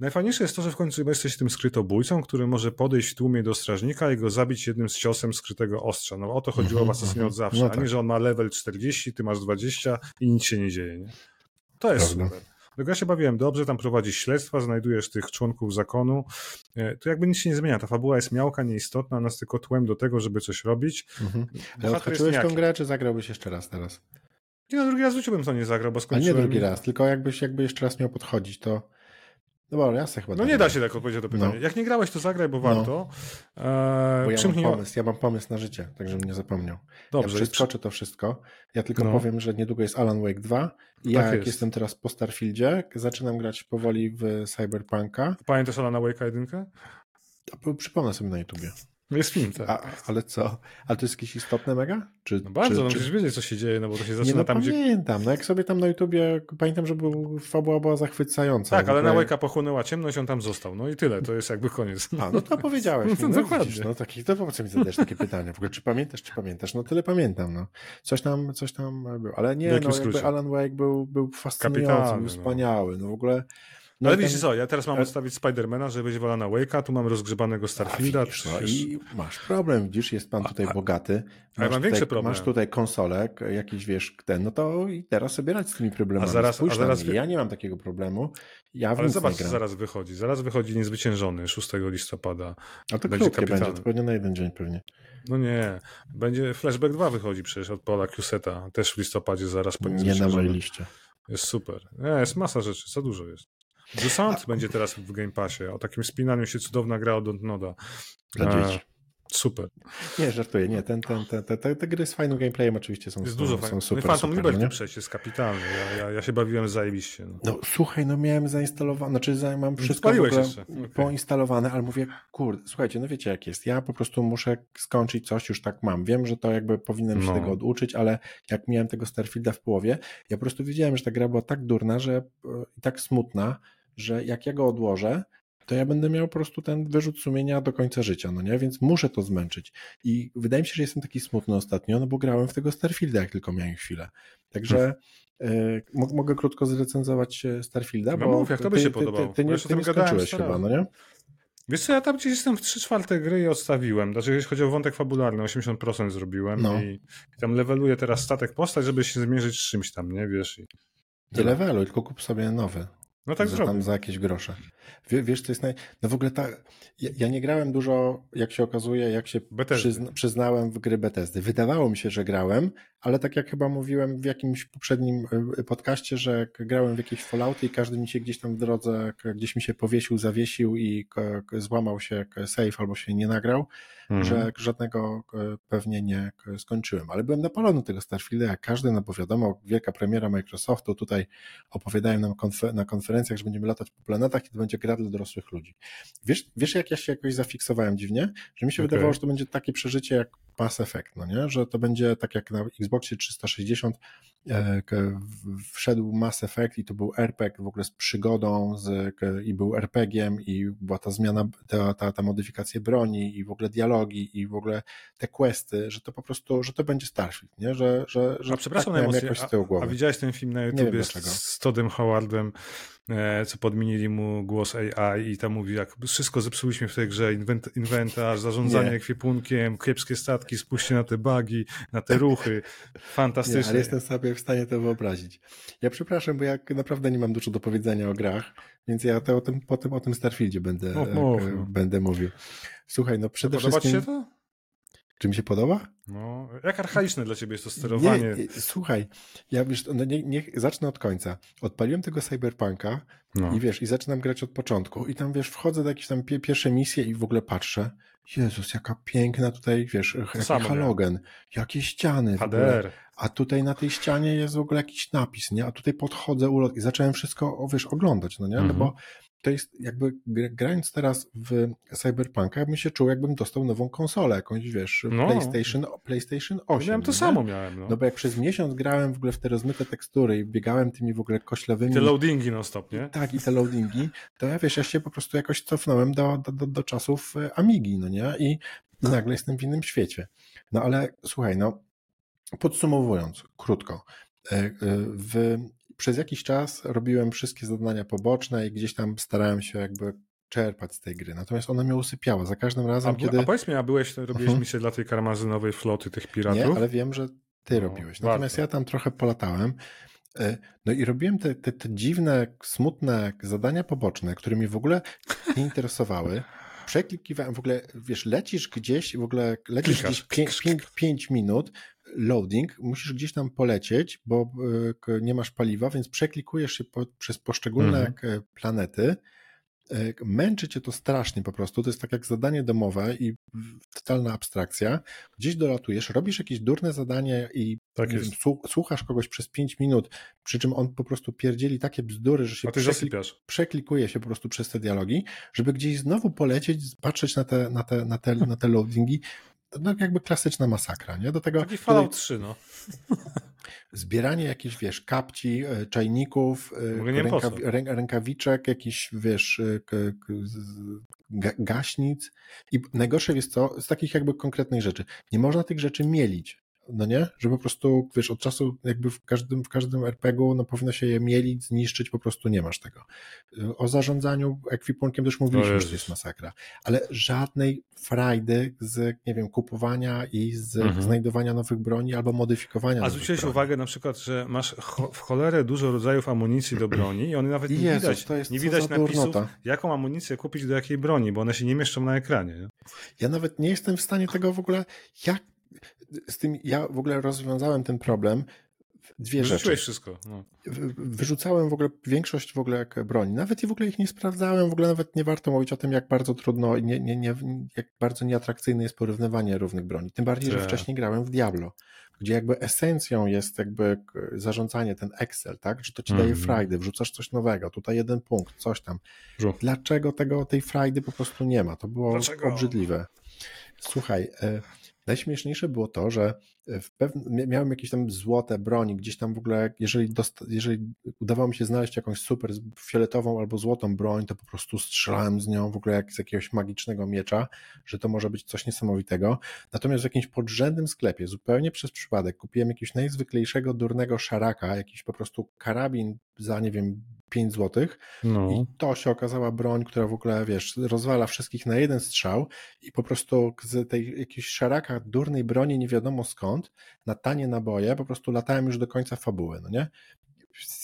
Najfajniejsze jest to, że w końcu jesteś tym skrytobójcą, który może podejść w tłumie do strażnika i go zabić jednym z ciosem skrytego ostrza. No o to chodziło mhm. w Assassinie od zawsze. No tak. A nie, że on ma level 40, ty masz 20 i nic się nie dzieje. Nie? To jest Prawda. super. Ja się bawiłem dobrze, tam prowadzisz śledztwa, znajdujesz tych członków zakonu. E, tu jakby nic się nie zmienia. Ta fabuła jest miałka, nieistotna, nas tylko tłem do tego, żeby coś robić. Mhm. Ale odhaczyłeś tą grę, czy zagrałbyś jeszcze raz teraz? Nie, no drugi raz w życiu bym to nie zagrał, bo skończyłem... A nie drugi raz, tylko jakbyś jakby jeszcze raz miał podchodzić, to no bo ja chyba. No nie da się tak odpowiedzieć na to pytanie. No. Jak nie grałeś, to zagraj, bo warto. No. Eee, bo ja mam pomysł, ja mam pomysł na życie, tak żebym nie zapomniał. Dobrze. Ja przeskoczę to wszystko. Ja tylko no. powiem, że niedługo jest Alan Wake 2 i ja tak jak jest. jestem teraz po Starfieldzie, zaczynam grać powoli w Cyberpunka. Pamiętasz Alana Wake'a 1? Przypomnę sobie na YouTubie. Jest film, tak. A, ale co? Ale to jest jakieś istotne mega? Czy, no bardzo, czy, no musisz wiedzieć, co się dzieje, no bo to się zaczyna nie, no, tam, pamiętam, gdzie... no jak sobie tam na YouTubie, pamiętam, że był, fabuła była zachwycająca. Tak, ale na Łajka pochłonęła ciemność, on tam został, no i tyle, to jest jakby koniec. A, no to powiedziałeś. no, no, dokładnie. Widzisz, no taki, to po co mi zadajesz takie pytania? W ogóle, czy pamiętasz, czy pamiętasz? No tyle pamiętam, no. Coś tam, coś tam było, ale nie, no jakby Alan Wake był, był fascynujący, był no. wspaniały, no w ogóle no ale wiecie co, ja teraz mam odstawić Spidermana, żeby być wolana Wake'a, tu mam rozgrzebanego Starfielda. Widzisz, no i masz problem, widzisz, jest pan tutaj a, bogaty. Masz, mam większy problem. masz tutaj konsolek, jakiś wiesz, ten, no to i teraz sobie radź z tymi problemami. A zaraz, a zaraz wy... Ja nie mam takiego problemu. Ja ale zobacz, co zaraz wychodzi. Zaraz wychodzi Niezwyciężony 6 listopada. A to będzie krótkie będzie, to pewnie na jeden dzień pewnie. No nie, będzie Flashback 2 wychodzi przecież od Paula Cuseta, też w listopadzie zaraz po Nie na mojej liście. Jest super. Nie, jest masa rzeczy, za dużo jest. The Sound będzie teraz w Game Passie. O takim spinaniu się cudowna gra od Dontnoda. Dla dzieci. Super. Nie, żartuję. Nie, ten, ten, ten, te, te, te gry z fajnym gameplayem oczywiście są, jest dużo są super. No i Phantom Liberty przecież jest kapitalny. Ja, ja, ja się bawiłem zajebiście. No. no słuchaj, no miałem zainstalowane, znaczy mam wszystko w ogóle okay. poinstalowane, ale mówię, kurde, słuchajcie, no wiecie jak jest. Ja po prostu muszę skończyć coś, już tak mam. Wiem, że to jakby powinienem się no. tego oduczyć, ale jak miałem tego Starfielda w połowie, ja po prostu wiedziałem, że ta gra była tak durna, że i tak smutna, że jak ja go odłożę, to ja będę miał po prostu ten wyrzut sumienia do końca życia, no nie? Więc muszę to zmęczyć. I wydaje mi się, że jestem taki smutny ostatnio, no bo grałem w tego Starfielda, jak tylko miałem chwilę. Także hmm. y, mogę krótko zrecenzować e, Starfielda, no bo mów, jak to by się podobało. Ty, ty, ty, nie, ty nie skończyłeś chyba, no nie? Wiesz co, ja tam gdzieś jestem w 3 czwarte gry i odstawiłem. Znaczy, jeśli chodzi o wątek fabularny, 80% zrobiłem no. i, i, tam leveluję teraz statek postać, żeby się zmierzyć z czymś tam, nie? Wiesz? I... Leveluj, tylko kup sobie nowy. No tak tam za jakieś grosze. Wie, wiesz, to jest naj... No w ogóle tak, ja, ja, nie grałem dużo, jak się okazuje, jak się przyzna, przyznałem w gry Bethesdy. Wydawało mi się, że grałem, ale tak jak chyba mówiłem w jakimś poprzednim y, podcaście, że grałem w jakieś Fallouty i każdy mi się gdzieś tam w drodze, gdzieś mi się powiesił, zawiesił i złamał się save albo się nie nagrał, mhm. że żadnego pewnie nie skończyłem. Ale byłem napalony tego Starfielda, jak każdy, no bo wiadomo, wielka premiera Microsoftu, tutaj opowiadają nam konfer na konferencjach, że będziemy latać po planetach i to będzie gra dla dorosłych ludzi. Wiesz, wiesz jak ja się jakoś zafiksowałem dziwnie? Że mi się okay. wydawało, że to będzie takie przeżycie jak Mass Effect, no nie? Że to będzie tak jak na Xboxie 360 e, wszedł Mass Effect i to był RPG w ogóle z przygodą z, i był RPGiem i była ta zmiana, ta, ta, ta modyfikacja broni i w ogóle dialogi i w ogóle te questy, że to po prostu, że to będzie Starfield, nie? Że, że, że a przepraszam tak jakoś z tyłu głowy. A, a widziałeś ten film na YouTube z, Toddem Howardem E, co podmienili mu głos AI i tam mówi, jak wszystko zepsuliśmy w tej grze, inwent, inwentarz, zarządzanie nie. ekwipunkiem, kiepskie statki, spójrzcie na te bugi, na te ruchy. Fantastycznie. Nie, ale jestem sobie w stanie to wyobrazić. Ja przepraszam, bo ja naprawdę nie mam dużo do powiedzenia o grach, więc ja to o tym, potem o tym Starfieldzie będę, mów, no. będę mówił. Słuchaj, no przede Podoba wszystkim... Ci się to? Czy mi się podoba? No, jak archaiczne dla ciebie jest to sterowanie? Nie, słuchaj, ja wiesz, no nie, nie, zacznę od końca. Odpaliłem tego cyberpunka no. i wiesz, i zaczynam grać od początku. I tam wiesz, wchodzę do jakieś tam pie, pierwsze misje i w ogóle patrzę. Jezus, jaka piękna tutaj, wiesz, jaki halogen, jakie ściany. HDR. A tutaj na tej ścianie jest w ogóle jakiś napis, nie? A tutaj podchodzę ulot i zacząłem wszystko, wiesz, oglądać, no nie? No bo to jest jakby grając teraz w Cyberpunka, ja bym się czuł, jakbym dostał nową konsolę, jakąś, wiesz, no. PlayStation, PlayStation 8. Miałem to nie? samo miałem, no. no. bo jak przez miesiąc grałem w ogóle w te rozmyte tekstury i biegałem tymi w ogóle koślawymi... I te loadingi non stop, nie? Tak, i te loadingi, to ja wiesz, ja się po prostu jakoś cofnąłem do, do, do, do czasów e, Amigi, no nie? I nagle jestem w innym świecie. No ale słuchaj, no podsumowując, krótko, e, e, w przez jakiś czas robiłem wszystkie zadania poboczne i gdzieś tam starałem się jakby czerpać z tej gry. Natomiast ona mnie usypiała za każdym razem, a, kiedy... A powiedz mi, a byłeś, robiłeś mhm. misję dla tej karmazynowej floty tych piratów? Nie, ale wiem, że ty no, robiłeś. Natomiast ja tam trochę polatałem. E, no i robiłem te, te, te dziwne, smutne zadania poboczne, które mnie w ogóle nie interesowały. Przeklikiwałem, w ogóle, wiesz, lecisz gdzieś, w ogóle lecisz Klikasz. gdzieś 5 minut, loading, musisz gdzieś tam polecieć, bo e, nie masz paliwa, więc przeklikujesz się po, przez poszczególne mhm. planety. E, męczy cię to strasznie po prostu. To jest tak jak zadanie domowe i totalna abstrakcja. Gdzieś dolatujesz, robisz jakieś durne zadanie i tak wiem, słuchasz kogoś przez 5 minut, przy czym on po prostu pierdzieli takie bzdury, że się przeklik przeklikuje się po prostu przez te dialogi, żeby gdzieś znowu polecieć, patrzeć na te, na te, na te, na te loadingi, no jakby klasyczna masakra, nie? Do tego... Taki Fallout 3, no. Zbieranie jakichś, wiesz, kapci, e, czajników, e, ręka, rękawiczek, jakichś, wiesz, e, gaśnic i najgorsze jest co, z takich jakby konkretnych rzeczy. Nie można tych rzeczy mielić no nie? Że po prostu, wiesz, od czasu jakby w każdym, w każdym RPG-u no powinno się je mielić, zniszczyć, po prostu nie masz tego. O zarządzaniu ekwipunkiem też mówiliśmy, że to jest masakra. Ale żadnej frajdy z, nie wiem, kupowania i z mhm. znajdowania nowych broni albo modyfikowania A zwróciłeś uwagę na przykład, że masz cho w cholerę dużo rodzajów amunicji do broni i one nawet nie Jezus, widać, to jest nie widać napisów, durnota. jaką amunicję kupić do jakiej broni, bo one się nie mieszczą na ekranie. Nie? Ja nawet nie jestem w stanie tego w ogóle, jak z tym ja w ogóle rozwiązałem ten problem. Dwie Wyrzuciłeś rzeczy. wszystko. No. Wyrzucałem w ogóle większość w ogóle jak broni. Nawet i w ogóle ich nie sprawdzałem. W ogóle nawet nie warto mówić o tym, jak bardzo trudno i nie, nie, nie, jak bardzo nieatrakcyjne jest porównywanie równych broni. Tym bardziej, że tak. wcześniej grałem w Diablo, gdzie jakby esencją jest jakby zarządzanie, ten Excel, tak? Że to ci mm -hmm. daje mhm. frajdy, wrzucasz coś nowego, tutaj jeden punkt, coś tam. Żu. Dlaczego tego, tej frajdy po prostu nie ma? To było Dlaczego? obrzydliwe. Słuchaj, e, Najśmieszniejsze było to, że pewne, miałem jakieś tam złote broni, gdzieś tam w ogóle, jeżeli, dosta, jeżeli udawało mi się znaleźć jakąś super fioletową albo złotą broń, to po prostu strzelałem z nią w ogóle jak z jakiegoś magicznego miecza, że to może być coś niesamowitego. Natomiast w jakimś podrzędnym sklepie, zupełnie przez przypadek, kupiłem jakiegoś najzwyklejszego durnego szaraka, jakiś po prostu karabin za, nie wiem, 5 zł no. i to się okazała broń, która w ogóle, wiesz, rozwala wszystkich na jeden strzał i po prostu z tej jakiejś szaraka durnej broni nie wiadomo skąd, na tanie naboje, po prostu latałem już do końca fabuły, no nie?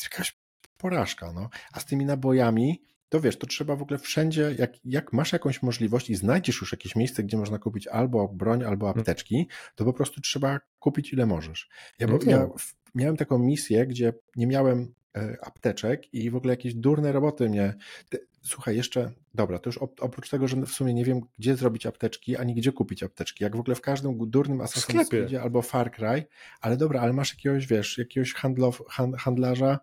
Jakaś porażka, no. A z tymi nabojami, to wiesz, to trzeba w ogóle wszędzie, jak, jak masz jakąś możliwość i znajdziesz już jakieś miejsce, gdzie można kupić albo broń, albo mm. apteczki, to po prostu trzeba kupić ile możesz. Ja, no ja miałem taką misję, gdzie nie miałem E, apteczek i w ogóle jakieś durne roboty mnie. Słuchaj, jeszcze, dobra, to już oprócz tego, że w sumie nie wiem, gdzie zrobić apteczki, ani gdzie kupić apteczki, jak w ogóle w każdym durnym Assassin's Creed albo Far Cry, ale dobra, ale masz jakiegoś, wiesz, jakiegoś handlow, handlarza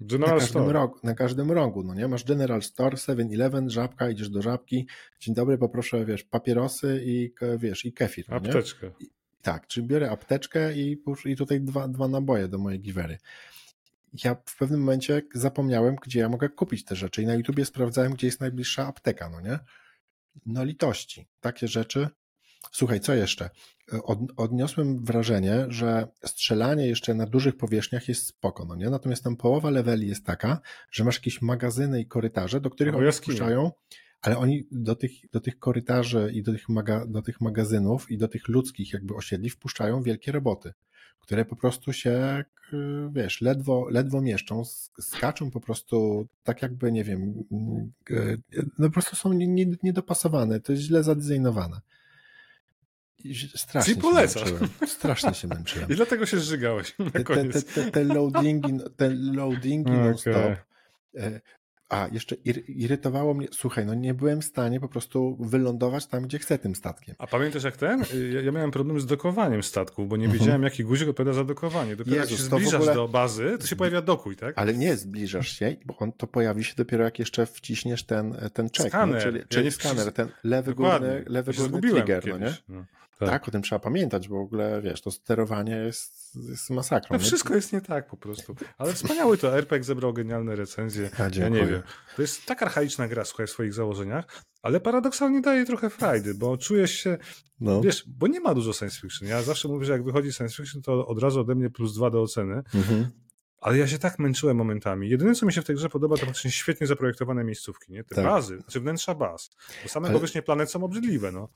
General na każdym, rogu, na każdym rogu, no nie? Masz General Store, 7-Eleven, żabka, idziesz do żabki, dzień dobry, poproszę, wiesz, papierosy i, wiesz, i kefir, no Apteczkę. I, tak, czyli biorę apteczkę i, i tutaj dwa, dwa naboje do mojej giwery ja w pewnym momencie zapomniałem, gdzie ja mogę kupić te rzeczy i na YouTubie sprawdzałem, gdzie jest najbliższa apteka, no nie? No litości. Takie rzeczy. Słuchaj, co jeszcze? Od, odniosłem wrażenie, że strzelanie jeszcze na dużych powierzchniach jest spoko, no nie? Natomiast tam połowa leveli jest taka, że masz jakieś magazyny i korytarze, do których no, oni wpuszczają, ale oni do tych, do tych korytarzy i do tych, maga, do tych magazynów i do tych ludzkich jakby osiedli wpuszczają wielkie roboty które po prostu się, wiesz, ledwo, ledwo mieszczą, skaczą po prostu tak jakby, nie wiem, no po prostu są niedopasowane, to jest źle zadesignowane. Strasznie Czyli polecasz. Się męczyłem. Strasznie się męczyłem. I dlatego się zżygałeś te, te, te, te, loadingi, te loadingi okay. non-stop. E, A, jeszcze ir irytowało mnie, słuchaj, no nie byłem w stanie po prostu wylądować tam, gdzie chcę tym statkiem. A pamiętasz jak ten? Ja, ja miałem problem z dokowaniem statku, bo nie mhm. wiedziałem, jaki guzik odpowiada za dokowanie. Dopiero Jezus, jak się zbliżasz ogóle... do bazy, to się pojawia dokuj, tak? Ale nie zbliżasz się, bo on to pojawi się dopiero jak jeszcze wciśniesz ten, ten check. Skaner. No, czyli, czyli ja skaner, ten lewy górny, lewy górny trigger, no nie? No. Tak. tak. o tym trzeba pamiętać, bo w ogóle, wiesz, to sterowanie jest, jest masakrą. No wszystko jest nie tak po prostu. Ale wspaniały to RPG zebrał genialne recenzje. Ja, ja nie wiem. To jest tak archaiczna gra, słuchaj, w swoich założeniach, ale paradoksalnie daje trochę frajdy, bo czujesz się, no. wiesz, bo nie ma dużo science fiction. Ja zawsze mówię, że jak wychodzi science fiction, to od razu ode mnie plus dwa do oceny. Mhm. Ale ja się tak męczyłem momentami. Jedyne, co mi się w tej grze podoba, to faktycznie świetnie zaprojektowane miejscówki, nie? Te tak. bazy, znaczy wnętrza baz. Bo same Ale... powierzchnie planet są obrzydliwe, no.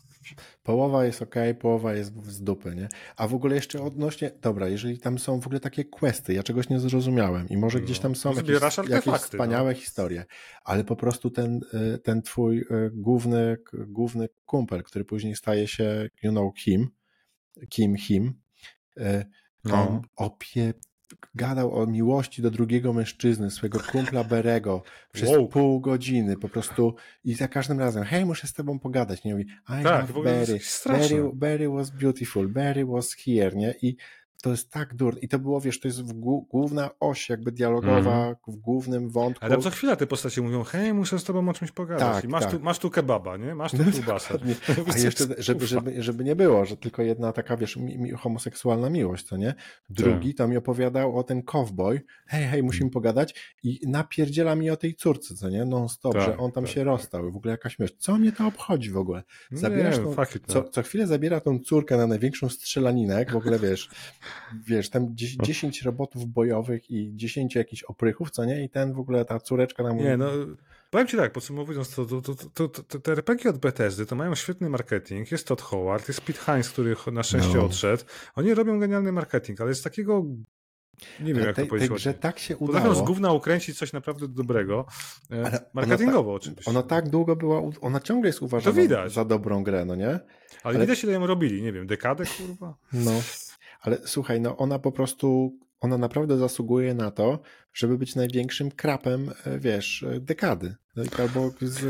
Połowa jest ok, połowa jest z dupy, nie? A w ogóle jeszcze odnośnie, dobra, jeżeli tam są w ogóle takie questy, ja czegoś nie zrozumiałem i może no. gdzieś tam są jakieś, jakieś no. wspaniałe no. historie, ale po prostu ten, y, ten twój y, główny, główny kumpel, który później staje się, you know, him, Kim, him, y, on no. opie gadał o miłości do drugiego mężczyzny, swojego kumpla Berego przez wow. pół godziny po prostu i za każdym razem, hej, muszę z tobą pogadać, nie? Mówi, I tak, love Barry, Barry, Barry was beautiful, Barry was here, nie? I to jest tak durne. I to było, wiesz, to jest główna oś jakby dialogowa mm. w głównym wątku. Ale co chwilę te postacie mówią, hej, muszę z tobą o czymś pogadać. Tak, I masz, tak. tu, masz tu kebaba, nie? Masz tu no, kiełbasę. A jeszcze, żeby, żeby, żeby nie było, że tylko jedna taka, wiesz, mi, mi, homoseksualna miłość, co nie? Drugi tak. to mi opowiadał o ten cowboy, hej, hej, musimy mm. pogadać i napierdziela mi o tej córce, co nie? Non stop, tak, że on tam tak, się tak. rozstał w ogóle jakaś myśl. Co mnie to obchodzi w ogóle? Zabierasz nie, tą, co, co chwilę zabiera tą córkę na największą strzelaninę, w ogóle, wiesz, wiesz, tam 10 robotów bojowych i 10 jakichś oprychów, co nie? I ten w ogóle, ta córeczka nam... Nie, no... Powiem Ci tak, podsumowując, to, to, to, to, te RPG od Bethesdy to mają świetny marketing. Jest Todd Howard, jest Pete Hines, który na szczęście no. odszedł. Oni robią genialny marketing, ale jest takiego nie wiem, jak to powiedzieć. że tak się udało. Potrafią z gówna ukręcić coś naprawdę dobrego. E, marketingowo ona ta, oczywiście. Ona tak długo była, ona ciągle jest uważana za dobrą grę, no nie? Ale, ale widać, ile ją robili, nie wiem, dekadę, kurwa? No. Ale słuchaj, no ona po prostu, ona naprawdę zasługuje na to, żeby być największym krapem, e, wiesz, e, dekady. No albo z.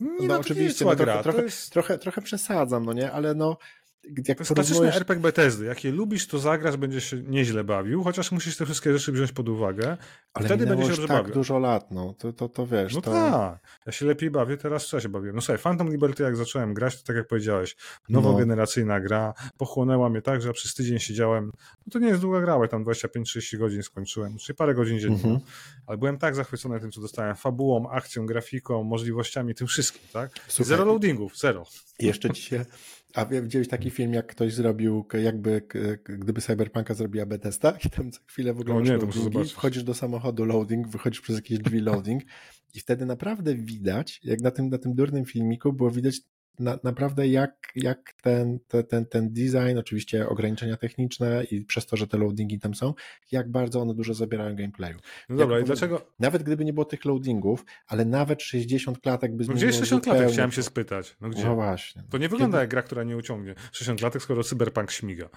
Nie, no, no oczywiście, no, trochę, trochę, jest... trochę, trochę przesadzam, no nie, ale no jak to jest klasyczny RPG Bethesdy. Jak je lubisz, to zagrasz, będziesz się nieźle bawił, chociaż musisz te wszystkie rzeczy wziąć pod uwagę. Ale wtedy będziesz się dobrze tak bawił. dużo lat, no. To, to, to wiesz. No to... tak. Ja się lepiej bawię, teraz ja się bawię? No słuchaj, Phantom Liberty jak zacząłem grać, to tak jak powiedziałeś, nowogeneracyjna no. gra, pochłonęła mnie tak, że ja przez tydzień siedziałem, no to nie jest długa gra, ale tam 25-30 godzin skończyłem, czyli parę godzin dziennie. Mhm. No. Ale byłem tak zachwycony tym, co dostałem, fabułą, akcją, grafiką, możliwościami, tym wszystkim, tak? Zero loadingów, zero. Jeszcze ci się a widziałeś taki film, jak ktoś zrobił, jakby gdyby Cyberpunka zrobiła Bethesda i tam co chwilę w ogóle no nie, to loadingi, wchodzisz do samochodu loading, wychodzisz przez jakieś drzwi loading. I wtedy naprawdę widać, jak na tym, na tym durnym filmiku było widać na, naprawdę jak, jak ten, ten, ten design, oczywiście ograniczenia techniczne i przez to, że te loadingi tam są, jak bardzo one dużo zabierają gameplayu. No dobra, jak, i dlaczego? Nawet gdyby nie było tych loadingów, ale nawet 60 klatek by zmieniło no Gdzie jest 60 klatek? Chciałem się spytać. No, gdzie? no właśnie. To nie wygląda Kiedy... jak gra, która nie uciągnie 60 klatek, skoro cyberpunk śmiga.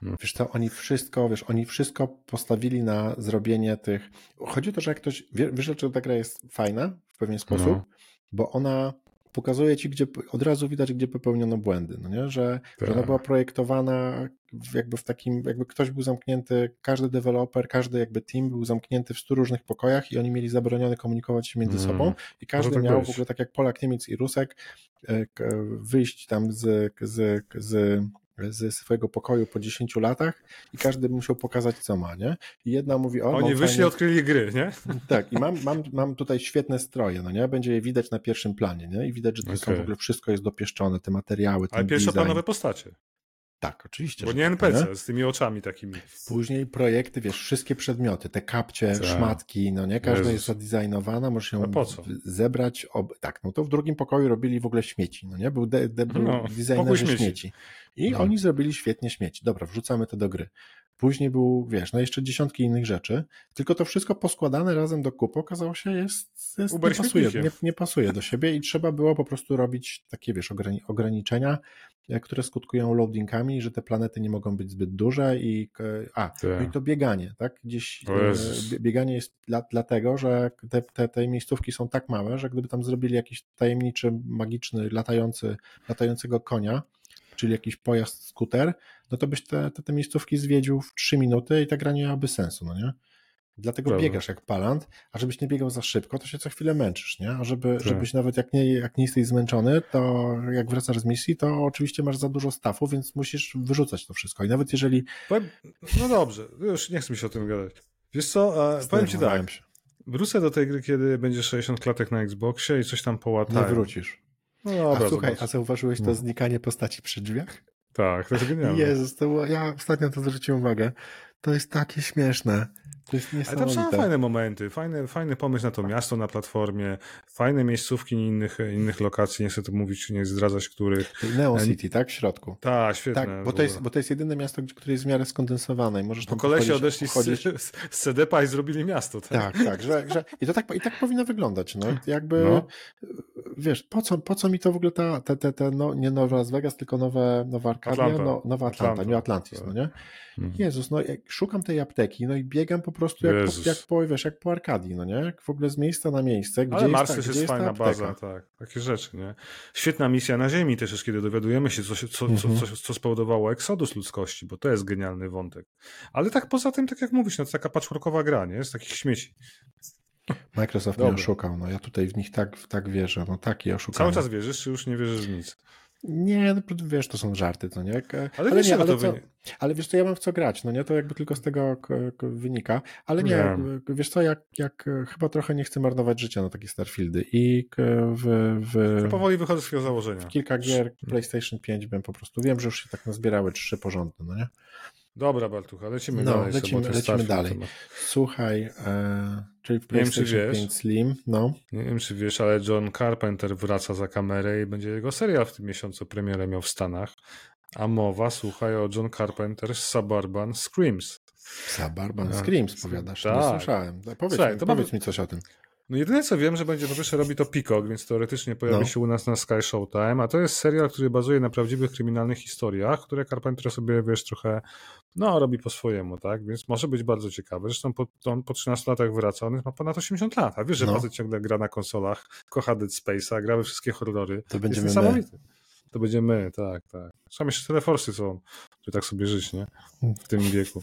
Hmm. Wiesz to oni wszystko, wiesz, oni wszystko postawili na zrobienie tych... Chodzi o to, że jak ktoś... Wiesz, że ta gra jest fajna w pewien sposób, no. bo ona pokazuje ci, gdzie od razu widać, gdzie popełniono błędy, no nie? Że, tak. że ona była projektowana jakby w takim, jakby ktoś był zamknięty, każdy deweloper, każdy jakby team był zamknięty w stu różnych pokojach i oni mieli zabronione komunikować się między mm. sobą i każdy tak miał być. w ogóle tak jak Polak, Niemiec i Rusek e, wyjść tam z, z, z ze swojego pokoju po 10 latach i każdy musiał pokazać, co ma, nie? I jedna mówi, o, Oni wyszli, fajnie... odkryli gry, nie? Tak, i mam, mam, mam tutaj świetne stroje, no nie? Będzie je widać na pierwszym planie, nie? I widać, że to okay. w ogóle wszystko jest dopieszczone, te materiały, Ale pierwszoplanowe postacie. Tak, oczywiście. Bo nie tak, NPC, nie? z tymi oczami takimi. Później projekty, wiesz, wszystkie przedmioty, te kapcie, tak. szmatki, no nie, każda Jezus. jest zadesignowana, możesz ją zebrać. Ob... Tak, no to w drugim pokoju robili w ogóle śmieci, no nie, był, de, de, był no, designerzy śmieci. śmieci. I no. oni zrobili świetnie śmieci. Dobra, wrzucamy to do gry. Później był, wiesz, no jeszcze dziesiątki innych rzeczy, tylko to wszystko poskładane razem do kupy okazało się jest, jest nie, pasuje, nie, nie pasuje do siebie i trzeba było po prostu robić takie, wiesz, ograniczenia, które skutkują loadingami, że te planety nie mogą być zbyt duże i a, no i tak. to bieganie, tak? Gdzieś bieganie jest dla, dlatego, że te, te, te miejscówki są tak małe, że gdyby tam zrobili jakiś tajemniczy, magiczny, latający, latającego konia, czyli jakiś pojazd, skuter, no to byś te, te, te miejscówki zwiedził w 3 minuty i ta gra nie miałaby sensu, no nie? Dlatego Prawda. biegasz jak palant, a żebyś nie biegał za szybko, to się co chwilę męczysz, nie? A żeby, tak. żebyś nawet jak nie, jak nie jesteś zmęczony, to jak wracasz z misji, to oczywiście masz za dużo stafu, więc musisz wyrzucać to wszystko. I nawet jeżeli... Powiem, no dobrze, już nie chcę mi się o tym gadać. Wiesz co, e, powiem ci tak, się. wrócę do tej gry, kiedy będzie 60 klatek na Xboxie i coś tam połatają. Nie wrócisz. No dobra, a słuchaj, zobacz. a zauważyłeś to no. znikanie postaci przy drzwiach? Tak, to jest genialne. Jezus, to było, ja ostatnio to zwróciłem uwagę. To jest takie śmieszne. To jest niesamowite. Ale tam są fajne momenty, fajny, fajny pomysł na to miasto na platformie, fajne miejscówki innych, innych lokacji, nie chcę tu mówić, nie zdradzać których. Neo City, tak? W środku. Tak, świetne. Tak, bo to, jest, bo to jest jedyne miasto, które jest w miarę skondensowane i możesz tam kolesie odeszli pochodzić... z, z CDP i zrobili miasto. Tak, tak, tak że, że, i to tak, i tak powinno wyglądać, no. Jakby, no. Wiesz, po co, po co mi to w ogóle ta, te, te, te no, nie nowa Las Vegas, tylko nowe, nowa Arkadia, no, nowa Atlanta, Atlanta, New Atlantis, no nie? Mhm. Jezus, no szukam tej apteki, no i biegam po prostu jak, po, jak, po, wiesz, jak po Arkadii, no nie? W ogóle z miejsca na miejsce. Gdzie Ale jest Mars jest, jest fajna baza, tak. Takie rzeczy, nie? Świetna misja na Ziemi też jest, kiedy dowiadujemy się, co, co, mhm. co, co, co spowodowało eksodus ludzkości, bo to jest genialny wątek. Ale tak poza tym, tak jak mówisz, no to taka patchworkowa gra, nie? Z takich śmieci. Microsoft Dobra. mnie oszukał, no ja tutaj w nich tak, tak wierzę, no taki oszukał. Cały czas wierzysz, czy już nie wierzysz w nic? Nie, no, wiesz, to są żarty, to nie? Ale, ale nie, ale, co, ale wiesz co, ja mam w co grać, no nie? To jakby tylko z tego wynika. Ale nie, nie. wiesz co, jak, jak chyba trochę nie chcę marnować życia na takie Starfieldy i w... w powoli wychodzę z tego założenia. W kilka gier PlayStation 5 bym po prostu, wiem, że już się tak nazbierały trzy porządne, no nie? Dobra, Bartucha, lecimy no, dalej. Lecimy, lecimy dalej. Słuchaj, e, czyli w PlayStation nie wiem, 5 Slim, no. Nie wiem, czy wiesz, ale John Carpenter wraca za kamerę i będzie jego serial w tym miesiącu premierę miał w Stanach. A mowa, słuchaj, o John Carpenter Suburban Screams. Suburban no. Screams, powiadasz? Tak. Nie słyszałem. Powiedz, Słuchaj, mi, to powiedz mi coś o tym. No jedyne co wiem, że będzie po pierwsze robi to Peacock, więc teoretycznie pojawi no. się u nas na Sky Showtime, a to jest serial, który bazuje na prawdziwych kryminalnych historiach, które Carpenter sobie, wiesz, trochę no, robi po swojemu, tak? Więc może być bardzo ciekawe. Zresztą po, on po 13 latach wraca, on ma ponad 80 lat, a wiesz, że no. facet ciągle gra na konsolach, kocha Dead Space'a, gra we wszystkie horrory. To jest niesamowity. My. To będziemy my, tak, tak. Trzeba jeszcze teleforsy są, żeby tak sobie żyć, nie? W tym wieku.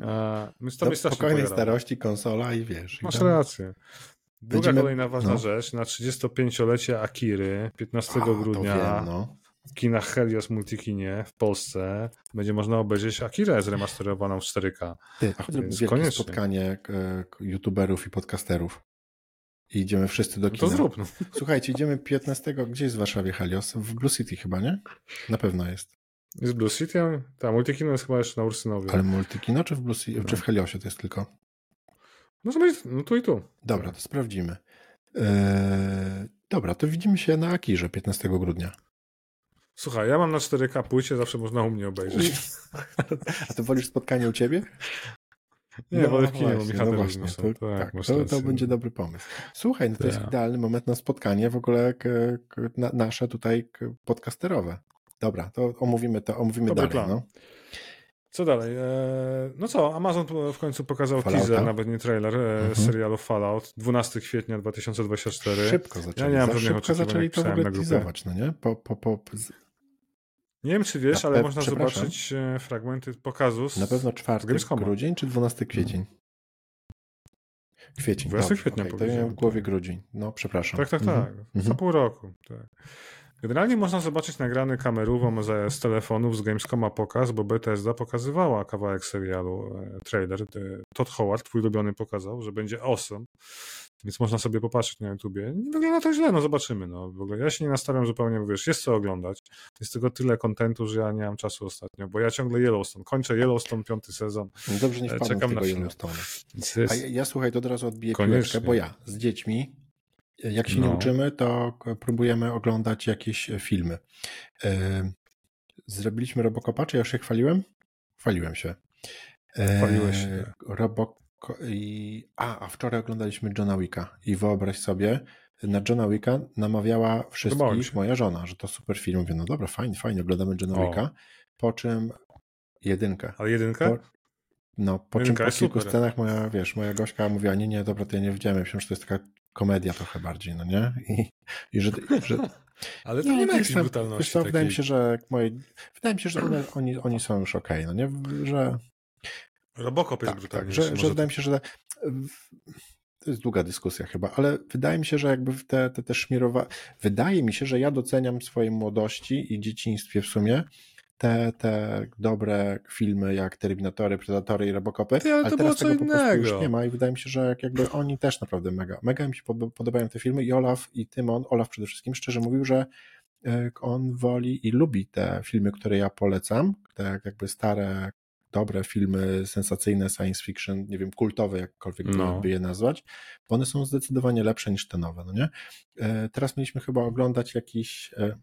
A, my z tobą spokojnej starości konsola i wiesz. Masz i tam... rację. Druga Będziemy... kolejna ważna no. rzecz, na 35-lecie Akiry, 15 A, grudnia wiem, no. Kinach Helios Multikinie w Polsce będzie można obejrzeć Akirę zremasterowaną w 4K. Ty, a choćby wielkie koniecznie. spotkanie e, youtuberów i podcasterów. I idziemy wszyscy do kina. No to zrób. No. Słuchajcie, idziemy 15. Gdzie jest w Warszawie Helios? W Blue City chyba, nie? Na pewno jest. Jest Blue City? Tak, Multikino jest chyba jeszcze na Ursynowie. Ale Multikino czy w, Blue City, no. czy w Heliosie to jest tylko? No, no tu i tu. Dobra, to sprawdzimy. Eee, dobra, to widzimy się na Akirze 15 grudnia. Słuchaj, ja mam na 4K płycie, zawsze można u mnie obejrzeć. A to wolisz spotkanie u ciebie? Nie, no, wolę w kinie, bo no właśnie, to, tak, tak to, to, będzie dobry pomysł. Słuchaj, no to jest tak. idealny moment na spotkanie w ogóle nasze tutaj podcasterowe. Dobra, to omówimy to, omówimy Dobry dalej. No. Co dalej? E, no co, Amazon w końcu pokazał Fallouta? teaser, nawet nie trailer, e, mhm. serialu Fallout, 12 kwietnia 2024. Szybko zaczęli, ja nie mam szybko zaczęli to w ogóle teasować, no nie? Po, po, po... Nie wiem, czy wiesz, ale można zobaczyć e, fragmenty pokazu Na pewno 4 grudzień czy 12 kwiecień? Kwiecień. 12 Dobrze, kwietnia okay. To ja w głowie grudzień. No, przepraszam. Tak, tak, tak. Mhm. Za pół roku. Tak. Generalnie można zobaczyć nagrany kamerową z, z telefonów z Gamescoma pokaz, bo Bethesda pokazywała kawałek serialu, e, trailer. Todd Howard, twój ulubiony, pokazał, że będzie awesome. Więc można sobie popatrzeć na YouTubie. Nie wygląda to źle, no zobaczymy. No. W ogóle ja się nie nastawiam zupełnie, bo wiesz, jest co oglądać. Jest tego tyle kontentu, że ja nie mam czasu ostatnio, bo ja ciągle Yellowstone. Kończę Yellowstone piąty sezon. No dobrze, nie wpadłem Czekam tego Yellowstone. A ja, ja, słuchaj, to od razu odbiję piłeczkę, bo ja z dziećmi jak się no. nie uczymy, to próbujemy oglądać jakieś filmy. E, zrobiliśmy Robocopa, czy ja już się chwaliłem? Chwaliłem się. E, Chwaliłeś się. Robok... I... A, a wczoraj oglądaliśmy Johna Wicka i wyobraź sobie, na Johna Wicka namawiała wszystkich, moja żona, że to super film. Mówię, no dobra, fajnie, fajnie, oglądamy Johna Wicka. Po czym jedynkę. Ale jedynkę? Po, no, po czym po kilku super. scenach moja, wiesz, moja gośka mówiła, nie, nie, dobra, to ja nie widziałem, myślałem, że to jest taka komedia trochę bardziej, no nie? I, i że, że ale to nie, nie ma jakiejś brutalności. Wiesz co, wydaje mi się, że moje, wydaje mi się, że one, oni, oni są już okej, okay, no nie? Że... Robocop jest tak, tak, że, że wydaje mi się, że to jest długa dyskusja chyba, ale wydaje mi się, że jakby te, te, te szmirowa... Wydaje mi się, że ja doceniam swojej młodości i dzieciństwie w sumie te, te dobre filmy jak Terminatory, Predatory i Robocopy, Ty, ale, ale teraz tego po prostu już nie ma i wydaje mi się, że jakby oni też naprawdę mega, mega mi się podobają te filmy i Olaf i Tymon, Olaf przede wszystkim szczerze mówił, że e, on woli i lubi te filmy, które ja polecam, te jakby stare, dobre filmy sensacyjne, science fiction, nie wiem, kultowe, jakkolwiek no. by je nazwać, bo one są zdecydowanie lepsze niż te nowe, no nie? E, teraz mieliśmy chyba oglądać jakiś e,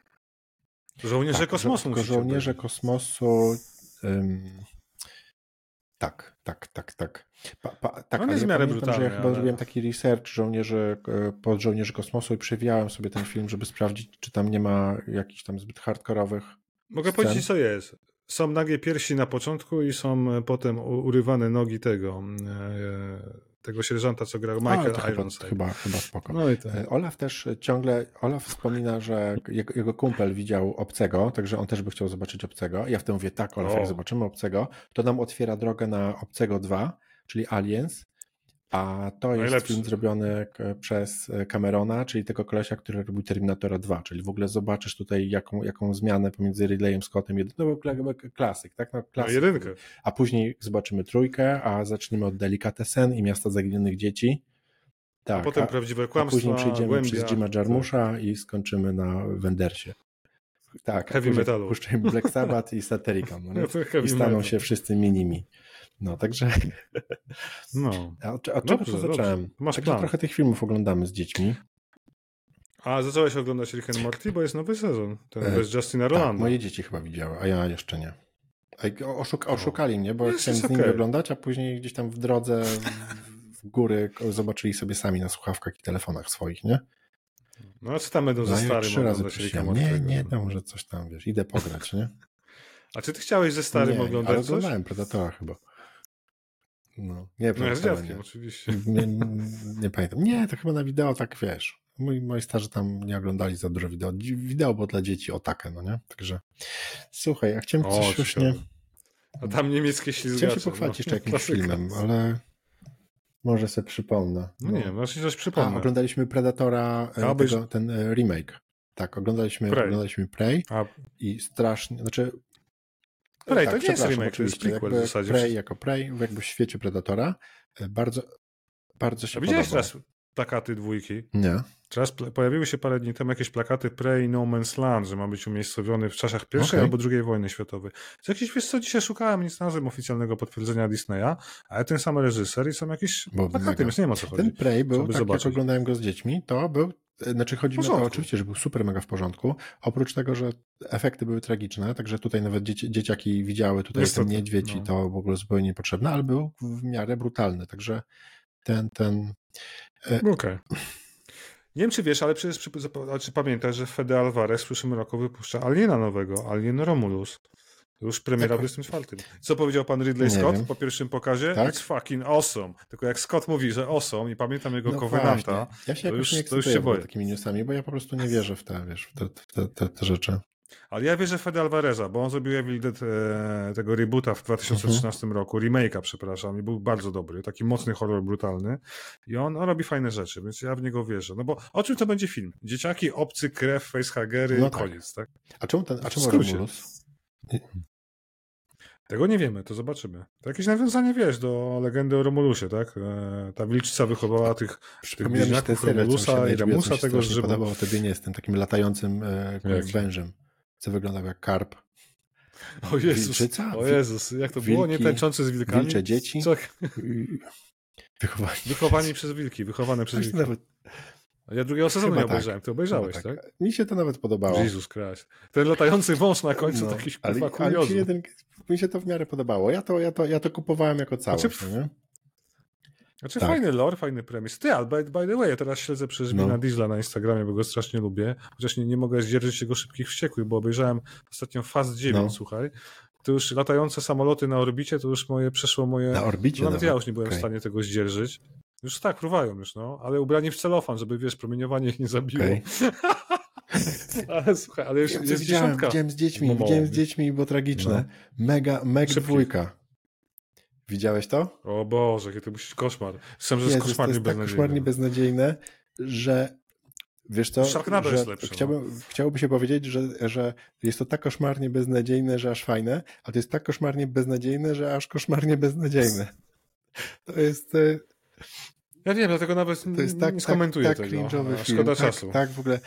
Żołnierze tak, kosmosu. Żo żołnierze kosmosu. Um, tak, tak, tak, tak. Pa, pa, tak, On jest w miarę brutalny. ja chyba ale... zrobiłem taki research żołnierzy, e, pod żołnierzy kosmosu i przewijałem sobie ten film, żeby sprawdzić, czy tam nie ma jakichś tam zbyt hardkorowych. Mogę scen. powiedzieć, co jest. Są nagie piersi na początku i są e, potem urywane nogi tego. E, tego sierżanta, co grał Michael A, Ironside. Chyba, chyba spoko. No i tak. Olaf też ciągle, Olaf wspomina, że jego, jego, kumpel widział Obcego, także on też by chciał zobaczyć Obcego. Ja wtedy mówię, tak Olaf, o. jak zobaczymy Obcego, to nam otwiera drogę na Obcego 2, czyli Aliens, a to jest Najlepszy. film zrobiony przez Camerona, czyli tego kolesia, który robił Terminatora 2, czyli w ogóle zobaczysz tutaj jaką, jaką zmianę pomiędzy Ridleyem Scottem, no klasyk, tak? No, klasyk. No, a później zobaczymy trójkę, a zaczniemy od Delikatesen i Miasta Zaginionych Dzieci. Tak, a potem a, prawdziwe kłamstwa, a później przejdziemy głębia, przez Jima Jarmusza tak. i skończymy na Wendersie. Tak, heavy metalu. Puszczajmy Black Sabbath i Satyricon. No, no I staną metal. się wszyscy minimi. No, także. No. A od czego to zacząłem? Masz także plan. trochę tych filmów oglądamy z dziećmi. A zacząłeś oglądać Rick and Morty, bo jest nowy sezon. Ten e, bez Justina Rolanda. Tak, moje dzieci chyba widziały, a ja jeszcze nie. Oszuk oszukali mnie, bo jest, chciałem z nimi okay. oglądać, a później gdzieś tam w drodze w góry zobaczyli sobie sami na słuchawkach i telefonach swoich, nie? No a co tam będą no, ze starym trzy razy Nie, nie, to może coś tam, wiesz, idę pograć, nie? A czy ty chciałeś ze starym nie, oglądać ale coś? oglądałem Predatora chyba. No, nie, no ja z dziadkiem, oczywiście. Nie, nie, nie, pamiętam. Nie, to chyba na wideo tak, wiesz. Moi, moi starzy tam nie oglądali za dużo wideo. Wideo było dla dzieci o takę, no nie? Także słuchaj, ja chciałem o, coś już nie... A tam niemieckie ślizgacze. Chciałem się pochwalić no. jeszcze jakimś filmem, ale może sobie przypomnę. No, no nie, właśnie coś przypomnę. A, oglądaliśmy Predatora, e, tego, ten e, remake. Tak, oglądaliśmy Prey, oglądaliśmy Prey A. i strasznie, znaczy Prey tak, to nie jest remake, to jest prequel w zasadzie. Prey jako Prey, jakby w świecie Predatora. E, bardzo, bardzo się A widziałeś teraz plakaty dwójki? Nie. Teraz pojawiły się parę dni temu jakieś plakaty Prey No Man's Land, że ma być umiejscowiony w czasach I okay. albo II wojny światowej. To jakieś, wiesz co, dzisiaj szukałem, nic znalazłem oficjalnego potwierdzenia Disneya, ale ten sam reżyser i są jakieś Bo plakaty, więc nie ma co chodzić. Ten Prey był, tak zobaczyć. jak oglądałem go z dziećmi, to był znaczy chodzi mi o to oczywiście, że był super mega w porządku. Oprócz tego, że efekty były tragiczne, także tutaj nawet dzieci, dzieciaki widziały tutaj Niestety, ten niedźwiedź no. i to w ogóle zupełnie niepotrzebne, ale był w miarę brutalny, także ten, ten... E, Okej. Okay. Nie wiem, czy wiesz, ale przecież czy pamiętasz, że Fede Alvarez w przyszłym roku wypuszcza Aliena nowego, Alien Romulus. Już premiera tak. w 24. Co powiedział pan Ridley Scott po pierwszym pokazie? Tak? It's fucking awesome. Tylko jak Scott mówi, że awesome i pamiętam jego no Covenanta, ja się to, już, nie to już się boję. takimi newsami, bo ja po prostu nie wierzę w te, wiesz, w te, te, te, te rzeczy. Ale ja wierzę w Fede Alvareza, bo on zrobił Evil Dead e, tego reboota w 2013 mhm. roku, remake'a, przepraszam, i był bardzo dobry, taki mocny horror, brutalny. I on, on robi fajne rzeczy, więc ja w niego wierzę. No bo o czym to będzie film? Dzieciaki, obcy, krew, facehagery, no tak. koniec, tak? A czemu ten, a czemu Romulus? Tego nie wiemy, to zobaczymy. To jakieś nawiązanie, wiesz, do legendy o Romulusie, tak? E, ta wilczyca wychowała tych, tych bliźniaków Romulusa i Remusa, tego że podobał tobie nie jest tym takim latającym e, wężem, co wyglądał jak karp. O Jezus, Wilczyca? o Jezus, jak to wilki, było? Nie tańczący z wilkami? Wilcze dzieci? Co? Wychowani. Wychowani przez wilki, wychowane przez wilki. Nawet... Ja drugiego sezonu Chyba nie tak. obejrzałem, ty obejrzałeś, tak. tak. Mi się to nawet podobało. Jezus Christ. Ten latający wąż na końcu, no, taki ale, ale jeden, mi się to w miarę podobało. Ja to, ja to, ja to kupowałem jako całość. Znaczy, nie? Znaczy tak. fajny lore, fajny premis. Ty, ale by, by the way, ja teraz śledzę przez no. Diesla na Instagramie, bo go strasznie lubię. Chociaż nie, nie mogę zdzierżyć jego szybkich wściekłych, bo obejrzałem ostatnio Fast 9, no. słuchaj. To już latające samoloty na orbicie, to już moje przeszło moje... Na orbicie Nawet, nawet. ja już nie byłem okay. w stanie tego zdzierżyć. Już tak, prówają już, no. Ale ubrani w celofan, żeby, wiesz, promieniowanie ich nie zabiło. Okay. ale słuchaj, ale już jest widziałem, widziałem z dziećmi, widziałem z dziećmi, bo tragiczne. No. Mega, mega dwójka. Widziałeś to? O Boże, jakie to musi być koszmar. Sam, że jest, jest koszmarnie to jest tak koszmarnie beznadziejne, że wiesz co, że jest lepszy, no. chciałbym, no. chciałoby się powiedzieć, że, że jest to tak koszmarnie beznadziejne, że aż fajne, a to jest tak koszmarnie beznadziejne, że aż koszmarnie beznadziejne. To jest... Ja wiem, dlatego nawet to jest tak, nie skomentuję tak, tak tego. Szkoda tak, czasu. Tak, w ogóle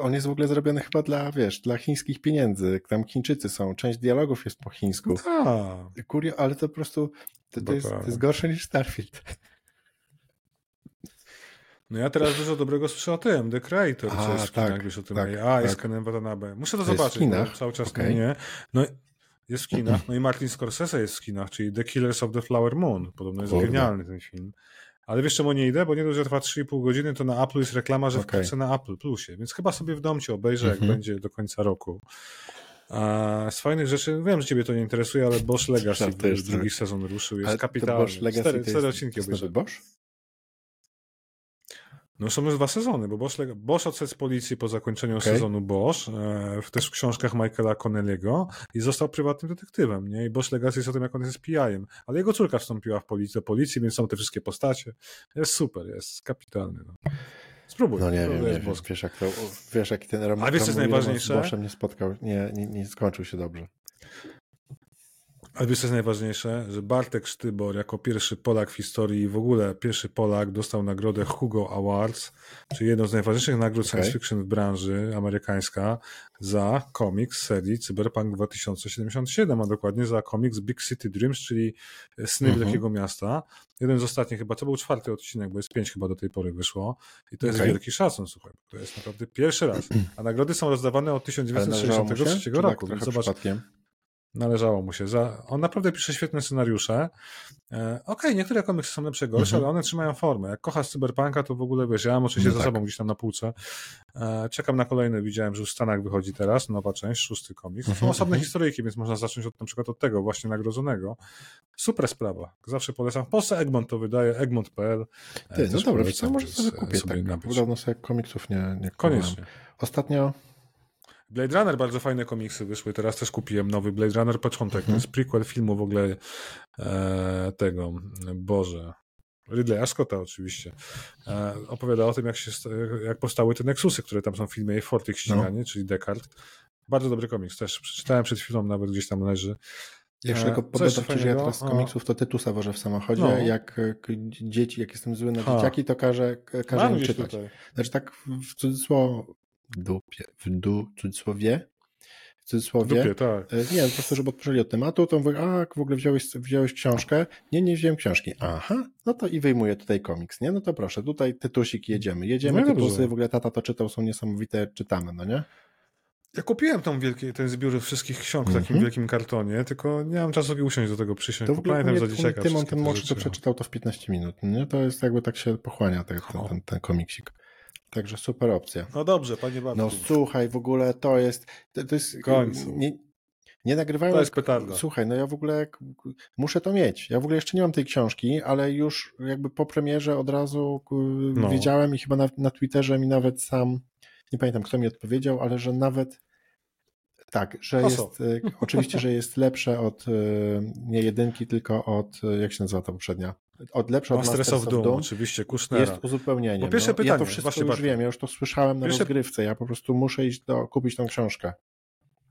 on jest w ogóle zrobiony chyba dla, wiesz, dla chińskich pieniędzy. Tam Chińczycy są, część dialogów jest po chińsku. No Kurio, ale to po prostu to, to, jest, to jest gorsze niż Starfield. No ja teraz dużo dobrego słyszę o tym, The Creator, A, co jest w tak, wiesz o tym. Tak, A, tak. jest Ken Watanabe. Muszę to, to zobaczyć, w Chinach? cały czas okay. nie. No jest w kinach, no i Martin Scorsese jest w kinach, czyli The Killers of the Flower Moon. Podobno jest Kurde. genialny ten film. Ale wiesz czemu nie idę? Bo nie dość, że trwa 3,5 godziny, to na Apple jest reklama, że okay. wkrótce na Apple Plusie. Więc chyba sobie w domcie obejrzę, jak mhm. będzie do końca roku. A z fajnych rzeczy, wiem, że ciebie to nie interesuje, ale Bosch Legacy, tak, już drugi sezon ruszył, jest kapitalny. Bosch Legacy cztery, cztery odcinki obejrzałem. Bosch? No są już dwa sezony, bo Bosch, Bosch odszedł z policji po zakończeniu okay. sezonu Bosch, e, też w książkach Michaela Connelly'ego i został prywatnym detektywem, nie? I Bosch Legacy jest o tym, jak on jest PI-em. Ale jego córka wstąpiła w policji, do policji, więc są te wszystkie postacie. Jest super, jest kapitalny. No. Spróbuj. No nie wiem, wiem. Wiesz, jak to, wiesz, jaki ten romans A wiesz, co jest najważniejsze? Z Boschem nie spotkał, nie, nie, nie skończył się dobrze. Ale wiesz, co jest najważniejsze? Że Bartek Sztybor jako pierwszy Polak w historii w ogóle pierwszy Polak dostał nagrodę Hugo Awards, czyli jedną z najważniejszych nagród okay. science fiction w branży amerykańska za komiks serii Cyberpunk 2077, a dokładnie za komiks Big City Dreams, czyli Sny -hmm. Wielkiego Miasta. Jeden z ostatnich chyba, to był czwarty odcinek, bo jest pięć chyba do tej pory wyszło i to jest okay. wielki szacun, słuchaj. To jest naprawdę pierwszy raz. A nagrody są rozdawane od 1963 roku. Tak Zobacz, przypadkiem? Należało mu się. Za... On naprawdę pisze świetne scenariusze. E, Okej, okay, niektóre komiksy są lepsze, gorsze, mhm. ale one trzymają formę. Jak kochasz Cyberpunka, to w ogóle wiesz, ja mam oczywiście no za tak. sobą gdzieś tam na półce. E, czekam na kolejny, widziałem, że w Stanach wychodzi teraz nowa część, szósty komiks. To są mhm, osobne mhm. historyjki, więc można zacząć od, na przykład od tego właśnie nagrodzonego. Super sprawa. Zawsze polecam. W Polsce Egmont to wydaje, egmont.pl. E, Ty, no dobra, co może sobie kupię. Tak. Dawno sobie komiksów nie, nie Koniecznie. Ostatnio Blade Runner, bardzo fajne komiksy wyszły. Teraz też kupiłem nowy Blade Runner Początek. Mhm. To jest prequel filmu w ogóle e, tego, Boże. Ridleya Scotta oczywiście. E, opowiada o tym, jak, się, jak powstały te Nexusy, które tam są w filmie Fort ich ściganie, no. czyli Descartes. Bardzo dobry komiks. Też przeczytałem przed chwilą, nawet gdzieś tam leży. Jeszcze tylko podać, że ja teraz z komiksów to Tytusa wożę w samochodzie. No. Jak e, dzieci, jak jestem zły na dzieciaki, to każę, każę im czytać. Tutaj. Znaczy tak w cudzysłowie, dupie, w du, cudzysłowie, w cudzysłowie. Dupie, tak. E, nie, po prostu, żeby odpoczęli od tematu, to mówię, a w ogóle wziąłeś, wziąłeś książkę? Nie, nie wziąłem książki. Aha, no to i wyjmuję tutaj komiks, nie? No to proszę, tutaj tytusik jedziemy. Jedziemy, no tytusy, w ogóle tata to czytał, są niesamowite, czytamy, no nie? Ja kupiłem tą ten zbiór wszystkich ksiąg w takim mm -hmm. wielkim kartonie, tylko nie mam czasu usiąść do tego przysiąść. To pamiętam za dzieciaka. Tymon, ten młodszy to przeczytał to w 15 minut, nie? To jest jakby tak się pochłania ten, ten, ten, ten komiksik. Także super opcja. No dobrze, panie Bartku. No słuchaj, w ogóle to jest... To, to jest końcu. Nie, nie nagrywałem. To jest petarda. Słuchaj, no ja w ogóle muszę to mieć. Ja w ogóle jeszcze nie mam tej książki, ale już jakby po premierze od razu no. wiedziałem i chyba na, na Twitterze mi nawet sam, nie pamiętam kto mi odpowiedział, ale że nawet tak, że jest, e, oczywiście, że jest lepsze od e, nie jedynki, tylko od, e, jak się nazywa ta poprzednia? Od lepsze Masters od Masters of Doom. Doom. Oczywiście, Kushnera. Jest uzupełnieniem. pierwsze no, pytanie, ja to wszystko już wiem, ja już to słyszałem na pierwsze... rozgrywce, ja po prostu muszę iść do, kupić tą książkę.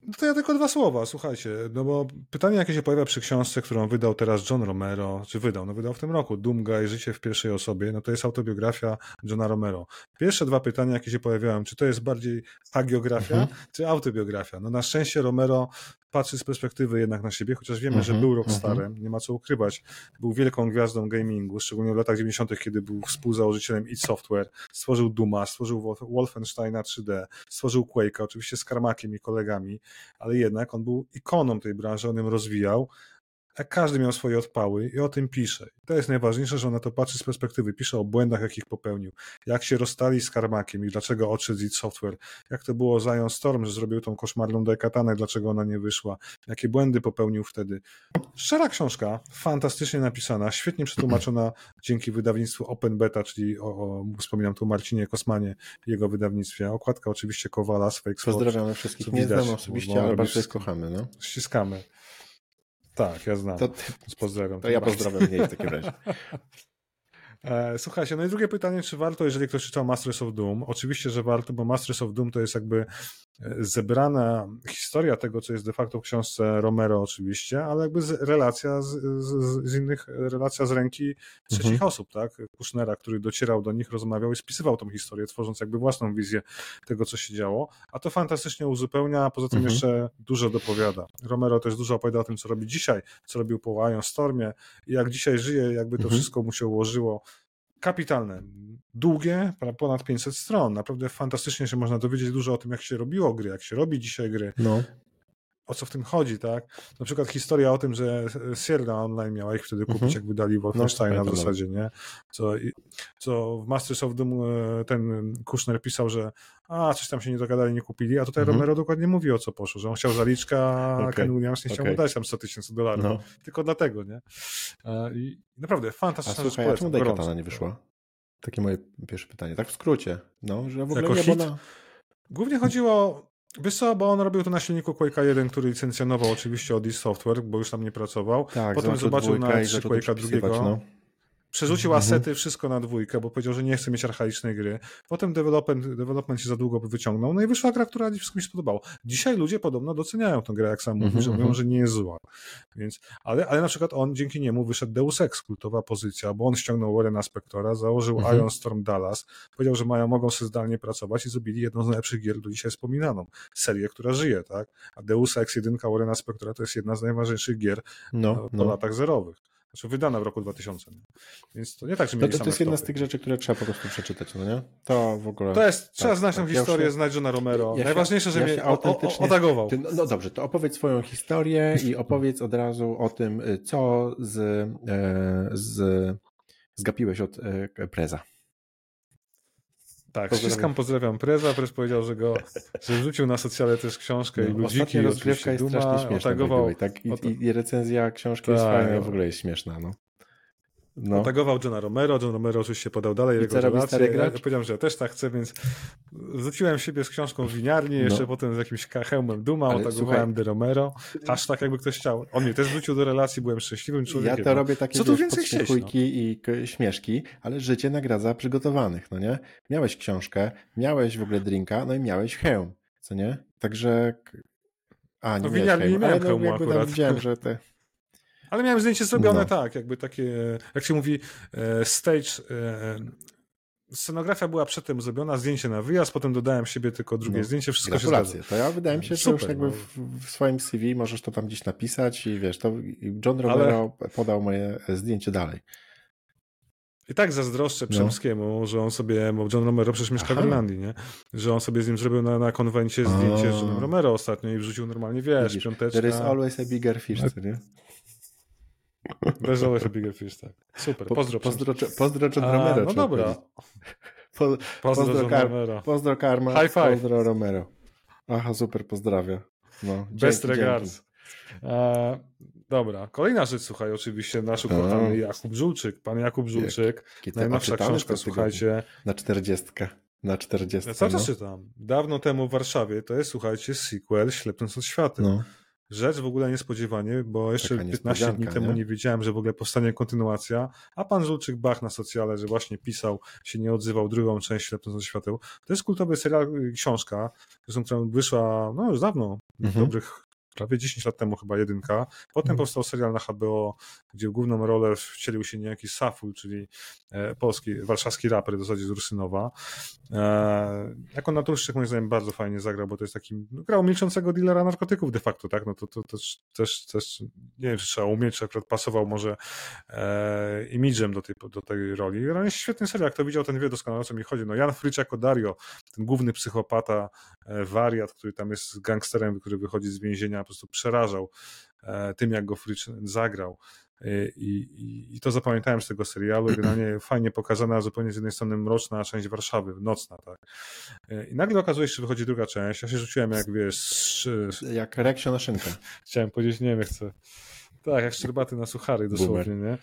No to ja tylko dwa słowa, słuchajcie, no bo pytanie, jakie się pojawia przy książce, którą wydał teraz John Romero, czy wydał, no wydał w tym roku, Dumga i Życie w pierwszej osobie, no to jest autobiografia Johna Romero. Pierwsze dwa pytania, jakie się pojawiają, czy to jest bardziej hagiografia, mhm. czy autobiografia? No na szczęście Romero patrzy z perspektywy jednak na siebie, chociaż wiemy, że mhm, był rockstarem, mhm. nie ma co ukrywać. Był wielką gwiazdą gamingu, szczególnie w latach 90., kiedy był współzałożycielem id Software, stworzył Duma, stworzył Wolfensteina 3D, stworzył Quake'a, oczywiście z Karmakiem i kolegami, ale jednak on był ikoną tej branży, on ją rozwijał. Tak każdy miał swoje odpały i o tym pisze. I to jest najważniejsze, że ona to patrzy z perspektywy, pisze o błędach, jakich popełnił, jak się rozstali z Karmakiem i dlaczego odszedł z id Software, jak to było Zion Storm, że zrobił tą koszmarną Daikatanę, dlaczego ona nie wyszła, jakie błędy popełnił wtedy. Szczera książka, fantastycznie napisana, świetnie przetłumaczona dzięki wydawnictwu Open Beta, czyli o, o wspominam tu Marcinie Kosmanie, jego wydawnictwie. Okładka oczywiście Kowala Fake Pozdrawiamy wszystkich, nie znam osobiście, ale bardzo kochamy. No. Ściskamy. Tak, ja znam. To, pozdrawiam. To ja pozdrawiam mniej w takim razie. E, słuchajcie, no i drugie pytanie, czy warto, jeżeli ktoś czytał Masters of Doom? Oczywiście, że warto, bo Masters of Doom to jest jakby zebrana historia tego, co jest de facto w książce Romero oczywiście, ale jakby z, relacja z, z, z, innych, relacja z ręki trzecich mhm. osób, tak? Kushnera, który docierał do nich, rozmawiał i spisywał tą historię, tworząc jakby własną wizję tego, co się działo, a to fantastycznie uzupełnia, a poza tym mhm. jeszcze dużo dopowiada. Romero też dużo opowiada o tym, co robi dzisiaj, co robił po Iron Stormie i jak dzisiaj żyje, jakby to mhm. wszystko mu się ułożyło kapitalne. Długie, ponad 500 stron. Naprawdę fantastycznie się można dowiedzieć dużo o tym, jak się robiło gry, jak się robi dzisiaj gry. No o co w tym chodzi, tak? Na przykład historia o tym, że Sierra Online miała ich wtedy kupić, mhm. jak wydali Wolfensteina no, w zasadzie, nie? Co, co w Masters of Doom ten Kushner pisał, że a, coś tam się nie dogadali, nie kupili, a tutaj mhm. Romero dokładnie mówi o co poszło, że on chciał zaliczkę, a okay. Ken Williams nie chciał okay. mu dać tam 100 tysięcy dolarów. No. Tylko dlatego, nie? E, I naprawdę fantastyczna a słuchaj, rzecz. A czemu Daikatana nie wyszła? Takie moje pierwsze pytanie. Tak w skrócie. No, że w ogóle jako nie, hit? Ona... Głównie chodziło Wiesz co, bo on robił to na silniku Quake'a 1, który licencjonował oczywiście od Software, bo już tam nie pracował. Tak, Potem zobaczył na 3 Quake'a drugiego. No. Przerzucił mhm. asety, wszystko na dwójkę, bo powiedział, że nie chce mieć archaicznej gry. Potem development, development się za długo wyciągnął, no i wyszła gra, która wszystko mi się spodobało. Dzisiaj ludzie podobno doceniają tę grę, jak sam mówi, że mhm, mówią, mhm. że nie jest zła. Więc, ale, ale na przykład on dzięki niemu wyszedł Deus Ex, kultowa pozycja, bo on ściągnął Warrena Spectora, założył mhm. Iron Storm Dallas, powiedział, że mają, mogą sobie zdalnie pracować i zrobili jedną z najlepszych gier do dzisiaj wspominaną. Serię, która żyje, tak? A Deus Ex, jedynka Warrena Spectora to jest jedna z najważniejszych gier no, po no. latach zerowych. Znaczy wydana w roku 2000. Więc to nie tak, że mieli to, to, to jest jedna z tych rzeczy, które trzeba po prostu przeczytać, no nie? To w ogóle... To jest, tak, trzeba znać tą tak. historię, ja znać Johna Romero. Ja Najważniejsze, że ja mnie autentycznie... otagował. Ty, no dobrze, to opowiedz swoją historię i opowiedz od razu o tym, y, co z, e, z zgapiłeś od e, Preza. Tak, pozdrawiam. ściskam, pozdrawiam Preza. Prez powiedział, że go że wrzucił na socjale też książkę no, i ludziki. rozgrywka jest Duma, strasznie śmieszna. Otagował, tak, i, i, recenzja książki tak, jest fajna i w ogóle jest śmieszna. No. No. Otagował Johna Romero, John Romero oczywiście podał dalej I jego relacje. Ja powiedziałem, że ja też tak chcę, więc wrzuciłem siebie z książką w winiarni, no. jeszcze potem z jakimś hełmem Duma, Ale otagowałem De Romero. Hashtag jakby ktoś chciał. On mnie też wrócił do relacji, byłem szczęśliwym człowiekiem. Ja to robię takie Co tu więcej chcieć, no? i śmieszki, ale życie nagradza przygotowanych, no nie? Miałeś książkę, miałeś w ogóle drinka, no i miałeś hełm, co nie? Także... A, nie no, winiarni nie miałem no, hełmu akurat. Widziałem, że te... Ale miałem zdjęcie zrobione no. tak, jakby takie, jak się mówi, e, stage. E, scenografia była przedtem zrobiona, zdjęcie na wyjazd, potem dodałem siebie tylko drugie no. zdjęcie, wszystko się zgadza. To ja wydaje mi się, że Super, już jakby no. w, w, swoim CV możesz to tam gdzieś napisać i wiesz, to John Romero Ale... podał moje zdjęcie dalej. I tak zazdroszczę no. Przemskiemu, no. że on sobie, bo John Romero przecież mieszka Aha. w Irlandii, nie? Że on sobie z nim zrobił na, na konwencie zdjęcie z Johnem Romero ostatnio i wrzucił normalnie, wiesz, Widzisz, piąteczka. There is always a bigger fish, tak. nie? Bez always a bigger fish, tak. Super, pozdro. Pozdro, pozdro John Romero. No dobra. Po, pozdro, pozdro, Kar Romero. Pozdro Karma, High five. pozdro Romero. Aha, super, pozdrawia. No, Best regards. E, dobra, kolejna rzecz, słuchaj, oczywiście nasz ukochany Jakub Żulczyk. Pan Jakub Żulczyk, Jak, najnowsza książka, słuchajcie. Na czterdziestkę. Na 40. Ja cały czas no. czytam. Dawno temu w Warszawie to jest, słuchajcie, sequel Ślepnąc od światem. No. Rzecz w ogóle niespodziewanie, bo jeszcze 15 dni temu nie? nie wiedziałem, że w ogóle powstanie kontynuacja, a pan Żulczyk Bach na socjale, że właśnie pisał, się nie odzywał drugą część Ślepnąc od świateł. To jest kultowy serial, y, książka, która wyszła no już dawno, mhm. dobrych prawie 10 lat temu chyba jedynka. Potem hmm. powstał serial na HBO, gdzie główną rolę wcielił się niejaki Saful, czyli e, polski, warszawski raper w zasadzie z Rusynowa. E, jako naturszczyk moim zdaniem bardzo fajnie zagrał, bo to jest taki, no, grał milczącego dealera narkotyków de facto, tak? No to, to, to też, też, nie wiem, czy trzeba umieć, czy akurat pasował może e, imidżem do tej, do tej roli. Ale jest świetny serial, kto widział, ten wie doskonale o co mi chodzi. No Jan Frycz jako Dario, ten główny psychopata, e, wariat, który tam jest gangsterem, który wychodzi z więzienia po prostu przerażał tym, jak go Fritz zagrał. I, i, I, to zapamiętałem z tego serialu. Generalnie fajnie pokazana, zupełnie z jednej strony mroczna część Warszawy, nocna, tak. I nagle okazuje się, że wychodzi druga część. Ja się rzuciłem, jak wiesz. Jak reksio na szynkę. Chciałem powiedzieć, nie wiem, chcę. Tak, jak szczerbaty na suchary dosłownie, nie?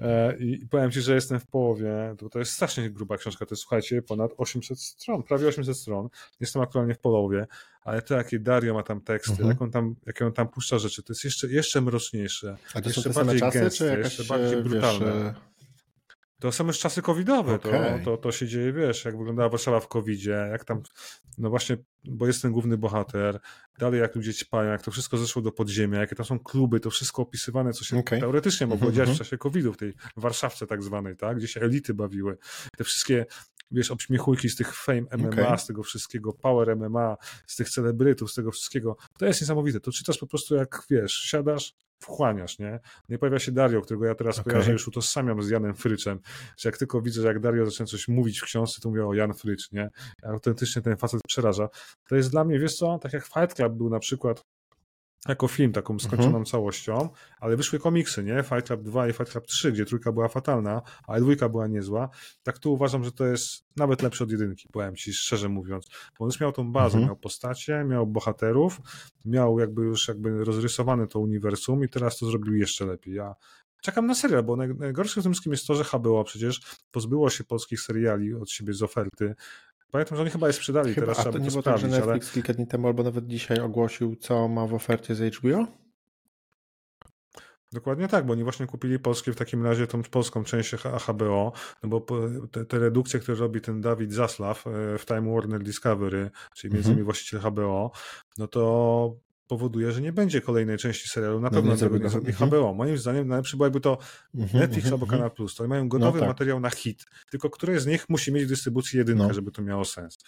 E, I powiem ci, że jestem w połowie, to, to jest strasznie gruba książka, to jest, słuchajcie, ponad 800 stron, prawie 800 stron. Jestem aktualnie w połowie, ale to, jakie Dario ma tam teksty, mhm. jak, on tam, jak on tam puszcza rzeczy, to jest jeszcze, jeszcze mroczniejsze. A to jeszcze są te bardziej czasy, gęste, czy jakaś, jeszcze bardziej brutalne. Wiesz, e, to są już czasy covidowe, okay. to, to, to się dzieje, wiesz, jak wyglądała Warszawa w covidzie, jak tam, no właśnie, bo jest ten główny bohater, dalej jak ludzie ćpają, jak to wszystko zeszło do podziemia, jakie tam są kluby, to wszystko opisywane, co się okay. teoretycznie mogło mm -hmm. dziać w mhm. czasie covidu, w tej Warszawce tak zwanej, tak, gdzie się elity bawiły. Te wszystkie, wiesz, obśmiechujki z tych fame MMA, okay. z tego wszystkiego, power MMA, z tych celebrytów, z tego wszystkiego, to jest niesamowite. To czytasz po prostu jak, wiesz, siadasz, wchłaniasz, nie? Nie pojawia się Dario, którego ja teraz okay. kojarzę, już utożsamiam z Janem Fryczem, że jak tylko widzę, że jak Dario zaczyna coś mówić w książce, to mówię o Jan Frycz, nie? Autentycznie ten facet przeraża. To jest dla mnie, wiesz co, tak jak Fight Club był na przykład jako film, taką skończoną mhm. całością, ale wyszły komiksy, nie? Fight Club 2 i Fight Club 3, gdzie trójka była fatalna, a dwójka była niezła. Tak tu uważam, że to jest nawet lepsze od jedynki, powiem ci szczerze mówiąc. Bo on już miał tą bazę, mhm. miał postacie, miał bohaterów, miał jakby już jakby rozrysowane to uniwersum i teraz to zrobił jeszcze lepiej. Ja czekam na serial, bo najgorsze w tym wszystkim jest to, że HBO przecież pozbyło się polskich seriali od siebie z oferty, Pamiętam, że oni chyba je sprzedali, chyba, teraz trzeba to nie było tak, że Netflix ale... kilka dni temu albo nawet dzisiaj ogłosił, co ma w ofercie z HBO? Dokładnie tak, bo oni właśnie kupili polskie w takim razie tą polską część HBO, no bo te, te redukcje, które robi ten Dawid Zaslaw e, w Time Warner Discovery, czyli między innymi mm -hmm. właściciel HBO, no to powoduje, że nie będzie kolejnej części serialu. Na no pewno tego nie zrobi HBO. Mhm. Moim zdaniem najlepszy byłoby to mhm, Netflix mhm, albo Kanal Plus. To mają gotowy no tak. materiał na hit, tylko który z nich musi mieć w dystrybucji jedynkę, no. żeby to miało sens.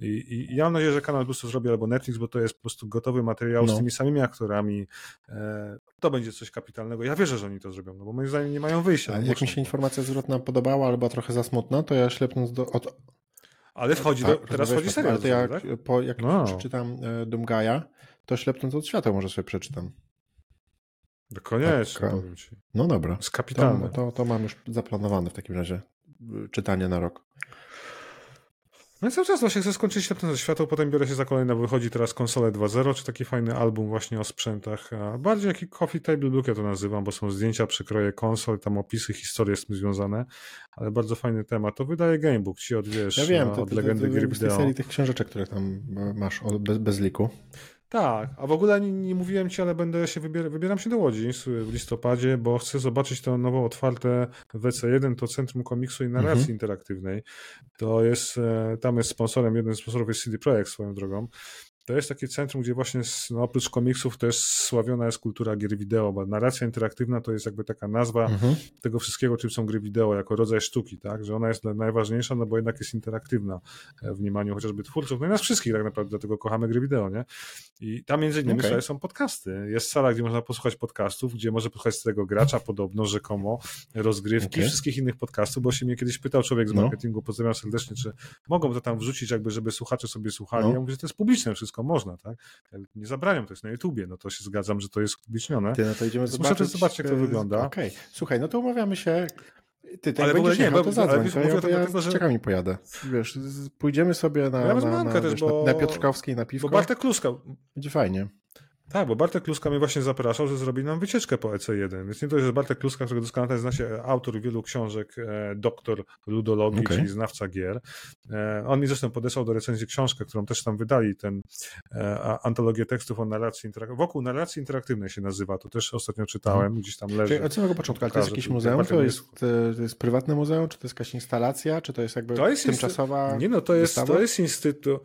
I, I, ja mam nadzieję, że Kanal Plus to zrobi albo Netflix, bo to jest po prostu gotowy materiał no. z tymi samymi aktorami. E, to będzie coś kapitalnego. Ja wierzę, że oni to zrobią, no bo moim zdaniem nie mają wyjścia. A jak mi się informacja zwrotna podobała, albo trochę za smutna, to ja ślepnąc do, od, ale wchodzi tak, do, teraz wchodzi serial. Ale jak, tak? po, jak no. przeczytam e, Dumgaja, to ślepnąc od świata może sobie przeczytam. No koniecznie, tak, powiem ci. No dobra. Jest kapitalne. To, to, to mam już zaplanowane w takim razie y, czytanie na rok. No i cały czas właśnie chcę skończyć Ślepnąc ze światło, potem biorę się za kolejne, wychodzi teraz konsole 2.0, czy taki fajny album właśnie o sprzętach, a bardziej jaki coffee table book ja to nazywam, bo są zdjęcia, przekroje konsol, tam opisy, historie z tym związane, ale bardzo fajny temat. To wydaje Gamebook, ci od, wiesz, ja wiem, od legendy gry wideo. Z serii tych książeczek, które tam masz bez, bez liku. Tak, a w ogóle nie, nie, mówiłem ci, ale będę się wybier wybieram się do Łodzi w listopadzie, bo chcę zobaczyć to nowo otwarte WC1, to Centrum Komiksu i Narracji mhm. Interaktywnej. To jest, e, tam jest sponsorem, jeden z sponsorów jest CD Projekt swoją drogą. To jest takie centrum, gdzie właśnie no, oprócz komiksów też sławiona jest kultura gier wideo, bo narracja interaktywna to jest jakby taka nazwa mhm. tego wszystkiego, czym są gry wideo, jako rodzaj sztuki, tak? Że ona jest najważniejsza, no bo jednak jest interaktywna w mniemaniu chociażby twórców, no i nas wszystkich tak naprawdę, dlatego kochamy gry wideo, nie? I tam między innymi okay. są podcasty. Jest sala, gdzie można posłuchać podcastów, gdzie może posłuchać tego gracza podobno, rzekomo, rozgrywki, okay. wszystkich innych podcastów, bo się mnie kiedyś pytał człowiek z no. marketingu, no. pozdrawiam serdecznie, czy mogą to tam wrzucić jakby, żeby słuchacze sobie słuchali. No. Ja mówię, że to jest publiczne wszystko, wszystko można, tak? Nie zabraniam, to jest na YouTubie, no to się zgadzam, że to jest publicznione. Ty, no to idziemy zobaczyć. Muszę zobaczyć, jak to wygląda. Okej, okay. słuchaj, no to umawiamy się ty, ty ale w ogóle nie, bo, to zadzwoń, to ja, to ja dlatego, że... czekam i pojadę. Wiesz, pójdziemy sobie na, ja na, na, też, wiesz, bo... na, Piotrkowskiej na piwko. Bo Bartek Kluska. Będzie fajnie. Tak, bo Bartek Kluska mnie właśnie zapraszał, że zrobi nam wycieczkę po EC1. Więc nie to jest Bartek Kluska, którego doskonale znacie, autor wielu książek, e, doktor ludologii, okay. czyli znawca gier. E, on mi zresztą podesłał do recenzji książkę, którą też tam wydali, ten e, antologię tekstów o narracji interaktywnej. Wokół narracji interaktywnej się nazywa, to też ostatnio czytałem, hmm. gdzieś tam leży. Czyli od samego początku, ale to jest jakieś muzeum? To jest, to jest prywatne muzeum, czy to jest jakaś instalacja, czy to jest jakby to jest tymczasowa Nie no, to jest, to jest instytut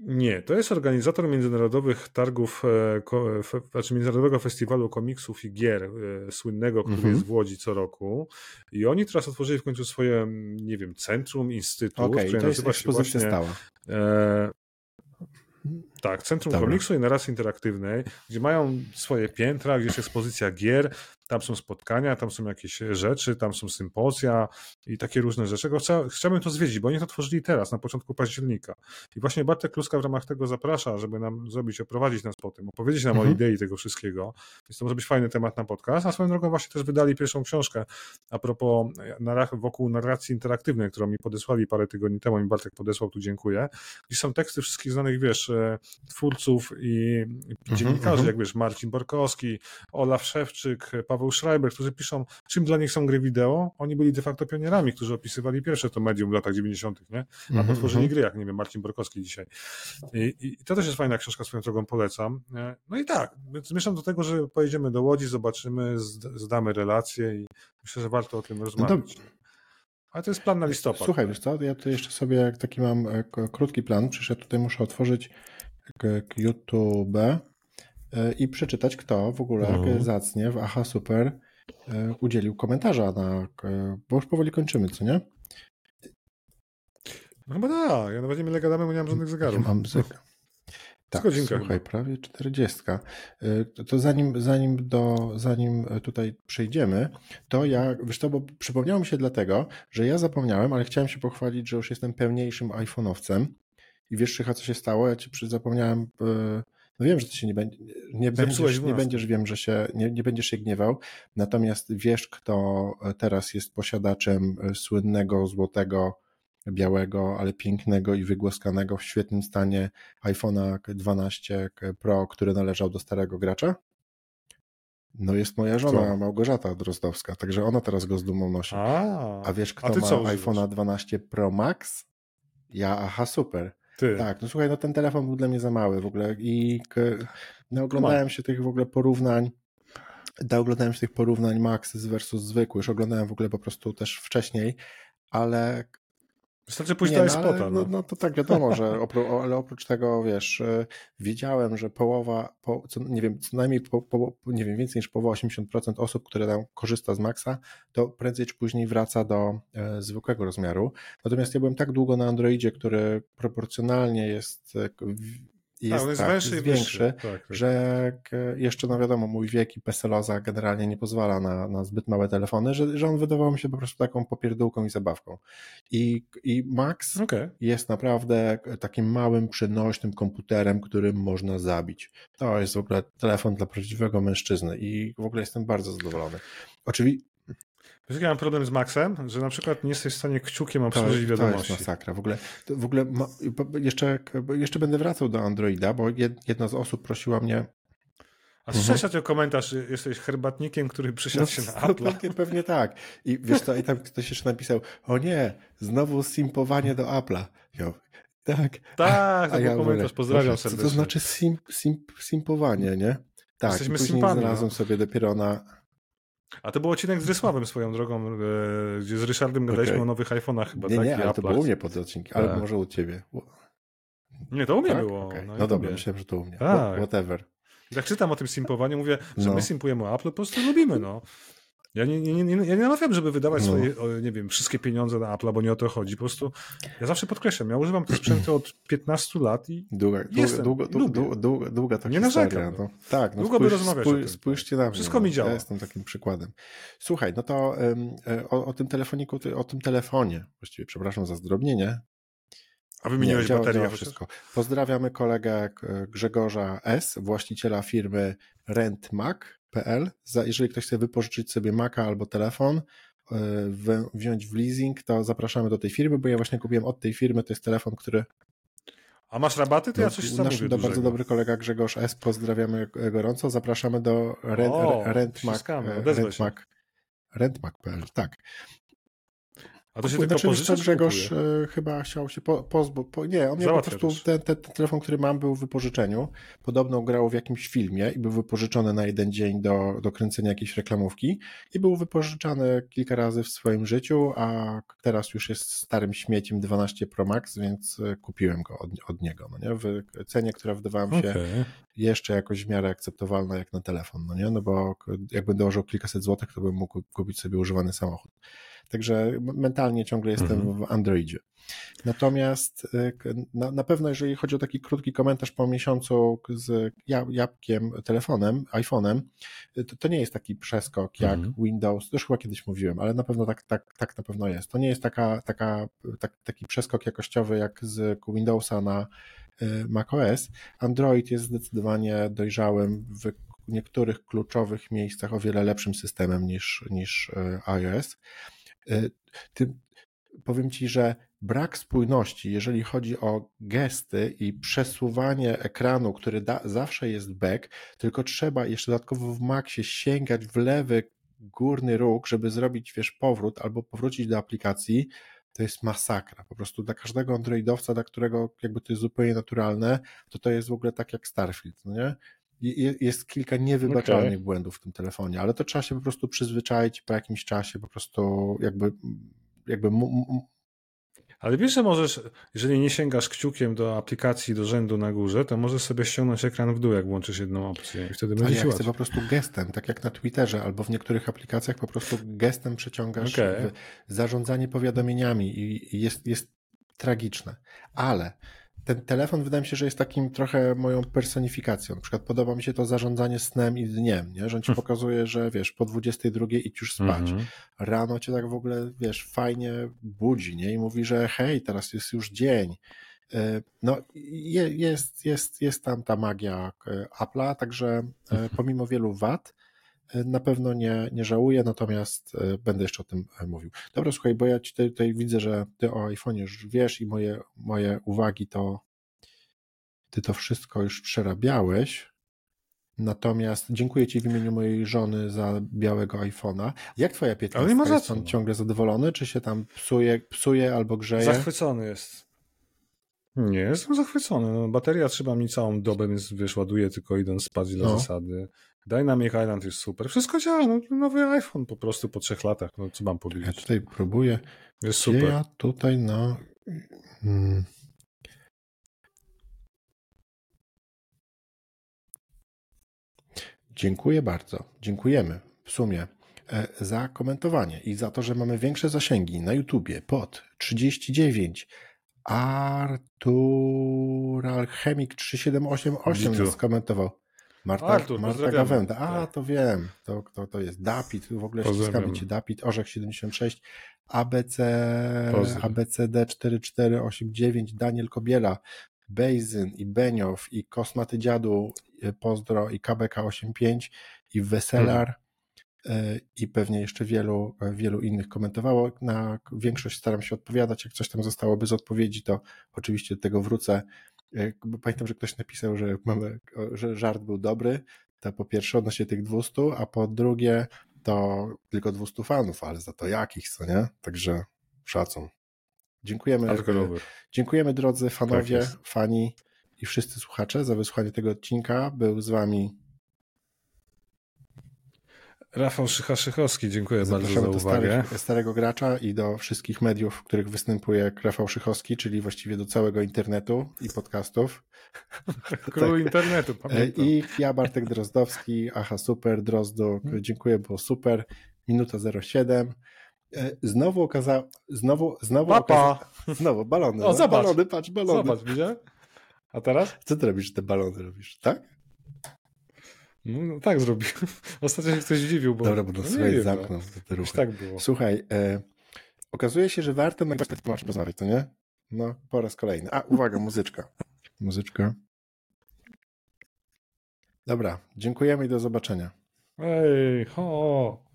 nie, to jest organizator międzynarodowych targów, e, znaczy Międzynarodowego Festiwalu Komiksów i Gier e, słynnego, który mm -hmm. jest w Łodzi co roku. I oni teraz otworzyli w końcu swoje, nie wiem, centrum, instytut, okay, które to nazywa się właśnie... Stała. E, Tak, Centrum Dobra. Komiksu i Narracji Interaktywnej, gdzie mają swoje piętra, gdzie jest ekspozycja gier, tam są spotkania, tam są jakieś rzeczy, tam są sympozja i takie różne rzeczy. chciałbym to zwiedzić, bo oni to tworzyli teraz, na początku października. I właśnie Bartek Kluska w ramach tego zaprasza, żeby nam zrobić, oprowadzić nas po tym, opowiedzieć nam mhm. o idei tego wszystkiego. Więc to może być fajny temat na podcast. A swoją drogą właśnie też wydali pierwszą książkę a propos wokół narracji interaktywnej, którą mi podesłali parę tygodni temu, mi Bartek podesłał, tu dziękuję. Gdzie są teksty wszystkich znanych, wiesz, e, twórców i mhm, dziennikarzy, mhm. jak wiesz, Marcin Borkowski, Olaf Szewczyk, Paweł Schreiber, którzy piszą, czym dla nich są gry wideo. Oni byli de facto pionierami, którzy opisywali pierwsze to medium w latach 90., nie? A -hmm. potworzyli mhm. gry, jak nie wiem, Marcin Borkowski dzisiaj. I, I, to też jest fajna książka, swoją drogą polecam. No i tak, zmierzam do tego, że pojedziemy do Łodzi, zobaczymy, zdamy relacje i myślę, że warto o tym rozmawiać. No Ale to jest plan na listopad. Słuchaj, wiesz co, ja tu jeszcze sobie taki mam e, krótki plan, przecież ja tutaj muszę otworzyć YouTube i przeczytać, kto w ogóle no. zacnie w Aha Super e, udzielił komentarza na, bo już powoli kończymy, co nie? No chyba tak, ja nawet nie mile gadamy, bo nie mam żadnych zegarów. Ja mam zegar. Tak, słuchaj, chyba. prawie 40. E, to zanim, zanim, do, zanim tutaj przejdziemy, to ja, wiesz to, bo przypomniało mi się dlatego, że ja zapomniałem, ale chciałem się pochwalić, że już jestem pełniejszym iPhone'owcem i wiesz, Czycha, co się stało? Ja ci zapomniałem no wiem, że ty się nie, będzie, nie, będziesz, nie będziesz, wiem, że się nie, nie będziesz się gniewał, natomiast wiesz, kto teraz jest posiadaczem e, słynnego, złotego, białego, ale pięknego i wygłoskanego w świetnym stanie iPhone'a 12 Pro, który należał do starego gracza? No jest moja żona kto? Małgorzata Drozdowska, także ona teraz go z dumą nosi. A, A wiesz, kto ma iPhone'a 12 Pro Max? Ja, aha, super. Ty. Tak, no słuchaj, no ten telefon był dla mnie za mały w ogóle i no, oglądałem się tych w ogóle porównań, da, oglądałem się tych porównań Max versus zwykły, już oglądałem w ogóle po prostu też wcześniej, ale Wystarczy pójść nie, do no, no. no, no, to tak wiadomo, że opró ale oprócz tego, wiesz, y, wiedziałem, że połowa, po, co, nie wiem, co najmniej po, po, nie wiem, więcej niż połowa 80% osób, które tam korzysta z Maxa, to prędzej czy później wraca do e, zwykłego rozmiaru. Natomiast ja byłem tak długo na Androidzie, który proporcjonalnie jest e, jest, tak, jest, tak, jest większy, tak, tak. że jeszcze, no wiadomo, mój wiek i peseloza generalnie nie pozwala na, na zbyt małe telefony, że, że on wydawał mi się po prostu taką popierdółką i zabawką. I, i Max okay. jest naprawdę takim małym, przenośnym komputerem, którym można zabić. To jest w ogóle telefon dla prawdziwego mężczyzny i w ogóle jestem bardzo zadowolony. Oczywiście Wiesz, ja mam problem z Maxem, że na przykład nie jesteś w stanie kciukiem obsłużyć wiadomości. To jest masakra. W ogóle, w ogóle jeszcze, jeszcze będę wracał do Androida, bo jedna z osób prosiła mnie a słyszałeś mhm. komentarz, jesteś herbatnikiem, który przysiadł no, się na Apple. Pewnie, pewnie tak. I wiesz co, i tam ktoś jeszcze napisał, o nie, znowu simpowanie do Apple'a. tak. Tak, a ja komentarz, pozdrawiam serdecznie. Co to znaczy sim, sim, simpowanie, nie? Tak, Jesteśmy później simpami, znalazłem no. sobie dopiero na, a to był odcinek z Rysławem swoją drogą, e, gdzie z Ryszardem gadaliśmy okay. o nowych iPhone'ach chyba. Nie, tak? nie, ale to było u mnie pod odcinkiem, ale tak. może u ciebie. Nie, to u mnie tak? było. Okay. No, no dobra, myślałem, że to u mnie. Tak. Whatever. Jak czytam o tym simpowaniu, mówię, że no. my simpujemy Apple, po prostu lubimy, no. Ja nie, nie, nie, ja nie namawiam, żeby wydawać no. swoje, nie wiem, wszystkie pieniądze na Apple, bo nie o to chodzi. Po prostu ja zawsze podkreślam, ja używam te sprzęty od 15 lat i długa, jestem, długo, długo, długo, długa to nie narzekam. No. Tak, no długo spójrz, by rozmawiać spójrz, Spójrzcie na mnie. Wszystko mi działa. Ja jestem takim przykładem. Słuchaj, no to um, o, o, tym telefoniku, o tym telefonie, właściwie przepraszam za zdrobnienie, a wymieniłeś nie, baterię? wszystko. Pozdrawiamy kolegę Grzegorza S., właściciela firmy RentMac.pl. Jeżeli ktoś chce wypożyczyć sobie Maca albo telefon, e, wziąć w leasing, to zapraszamy do tej firmy, bo ja właśnie kupiłem od tej firmy, to jest telefon, który a masz rabaty? To ja no, coś Nasz do, bardzo dobry kolega Grzegorz S. Pozdrawiamy gorąco. Zapraszamy do rent, o, Rentmac. Rentmac. Rentmac.pl, tak. A to się znaczy, tylko pożyczać, Grzegorz e, chyba chciał się po, pozbyć. Po, nie, on miał po prostu ten, ten, ten, telefon, który mam, był w wypożyczeniu. Podobno grał w jakimś filmie i był wypożyczony na jeden dzień do, do kręcenia jakiejś reklamówki i był wypożyczany kilka razy w swoim życiu, a teraz już jest starym śmieciem 12 Pro Max, więc e, kupiłem go od, od niego. No nie? W cenie, która wydawała mi się okay. jeszcze jakoś w miarę akceptowalna jak na telefon, no nie? No bo jakbym dołożył kilkaset złotych, to bym mógł kupić sobie używany samochód. Także mentalnie ciągle jestem mhm. w Androidzie. Natomiast y, na, na, pewno, jeżeli chodzi o taki krótki komentarz po miesiącu z jabłkiem, telefonem, iPhone'em, y, to, to nie jest taki przeskok jak mhm. Windows, to już chyba kiedyś mówiłem, ale na pewno tak, tak, tak na pewno jest. To nie jest taka, taka, tak, taki przeskok jakościowy jak z Windowsa na y, macOS. Android jest zdecydowanie dojrzałym w niektórych kluczowych miejscach o wiele lepszym systemem niż, niż iOS. Ty, powiem Ci, że brak spójności, jeżeli chodzi o gesty i przesuwanie ekranu, który da, zawsze jest back, tylko trzeba jeszcze dodatkowo w Maxie sięgać w lewy górny róg, żeby zrobić, wiesz, powrót albo powrócić do aplikacji, to jest masakra. Po prostu dla każdego androidowca, dla którego jakby to jest zupełnie naturalne, to to jest w ogóle tak jak Starfield, no nie? Jest kilka niewybaczalnych okay. błędów w tym telefonie, ale to trzeba się po prostu przyzwyczaić po jakimś czasie, po prostu jakby jakby ale wiesz, że możesz, jeżeli nie sięgasz kciukiem do aplikacji, do rzędu na górze, to możesz sobie ściągnąć ekran w dół, jak włączysz jedną opcję i wtedy będzie ja chcę po prostu gestem, tak jak na Twitterze albo w niektórych aplikacjach po prostu gestem przeciągasz okay. zarządzanie powiadomieniami i jest, jest tragiczne. Ale ten telefon wydaje mi się, że jest takim trochę moją personifikacją. Na przykład podoba mi się to zarządzanie snem i dniem, nie? że on ci hmm. pokazuje, że wiesz, po 22 idź już spać. Mm -hmm. Rano cię tak w ogóle, wiesz, fajnie budzi, nie? I mówi, że hej, teraz jest już dzień. E, no, jest, jest, jest tam ta magia e, Apple'a, także e, mhm. pomimo wielu wad, na pewno nie, nie żałuję, natomiast będę jeszcze o tym mówił. Dobra, słuchaj, bo ja ci tutaj, tutaj widzę, że ty o iPhone już wiesz i moje, moje uwagi to ty to wszystko już przerabiałeś. Natomiast dziękuję Ci w imieniu mojej żony za białego iPhone'a. Jak Twoja 15? Ale nie ma Jest on ciągle zadowolony, czy się tam psuje, psuje albo grzeje? Zachwycony jest. Nie, jestem zachwycony. No, bateria trzyma mi całą dobę, więc wiesz, ładuję tylko idąc spać dla no. zasady. Dynamic Island jest super. Wszystko działa. No, nowy iPhone po prostu po trzech latach. No, co mam powiedzieć? Ja tutaj próbuję. Jest super. Ja tutaj no... Hmm. Dziękuję bardzo. Dziękujemy w sumie e, za komentowanie i za to, że mamy większe zasięgi na YouTubie pod 39 Artur Alchemik 3788 skomentował. Marta, Artur, Marta Gawenda. A, tak. to wiem. To, to, to jest Dapit. W ogóle ściskamy cię. Dapit, Orzech 76, ABC, ABCD 4489, Daniel Kobiela, Bejzyn i Beniow i Kosmaty Dziadu, e, Pozdro i KBK85 i Weselar hmm. i pewnie jeszcze wielu, wielu innych komentowało. Na większość staram się odpowiadać. Jak coś tam zostało bez odpowiedzi, to oczywiście do tego wrócę. Pamiętam, że ktoś napisał, że, mamy, że żart był dobry. To po pierwsze odnośnie tych 200, a po drugie to tylko 200 fanów, ale za to jakich, co nie? Także szacun. Dziękujemy. Dziękujemy drodzy fanowie, tak fani i wszyscy słuchacze za wysłuchanie tego odcinka. Był z wami Rafał Szycha-Szychowski, dziękuję Zapraszamy bardzo za uwagę. do starego gracza i do wszystkich mediów, w których występuje Rafał Szychowski, czyli właściwie do całego internetu i podcastów. Król tak. internetu, pamiętam. I ja, Bartek Drozdowski, aha, super, Drozdu, dziękuję, było super. Minuta 07. E, znowu okazało, znowu, znowu Papa. znowu balony. O, no, zobacz. Balony, patrz, balony. Zobacz, widzisz? A teraz? Co ty robisz, te balony robisz, tak? No, no tak zrobił. Ostatnio się ktoś dziwił, bo... Dobra, bo to no, słuchaj, no. zamknął te ruchy. tak było. Słuchaj, e, okazuje się, że warto nagrywać temat rozmawiać, to nie? No, po raz kolejny. A, uwaga, muzyczka. Muzyczka. Dobra, dziękujemy i do zobaczenia. Ej, ho!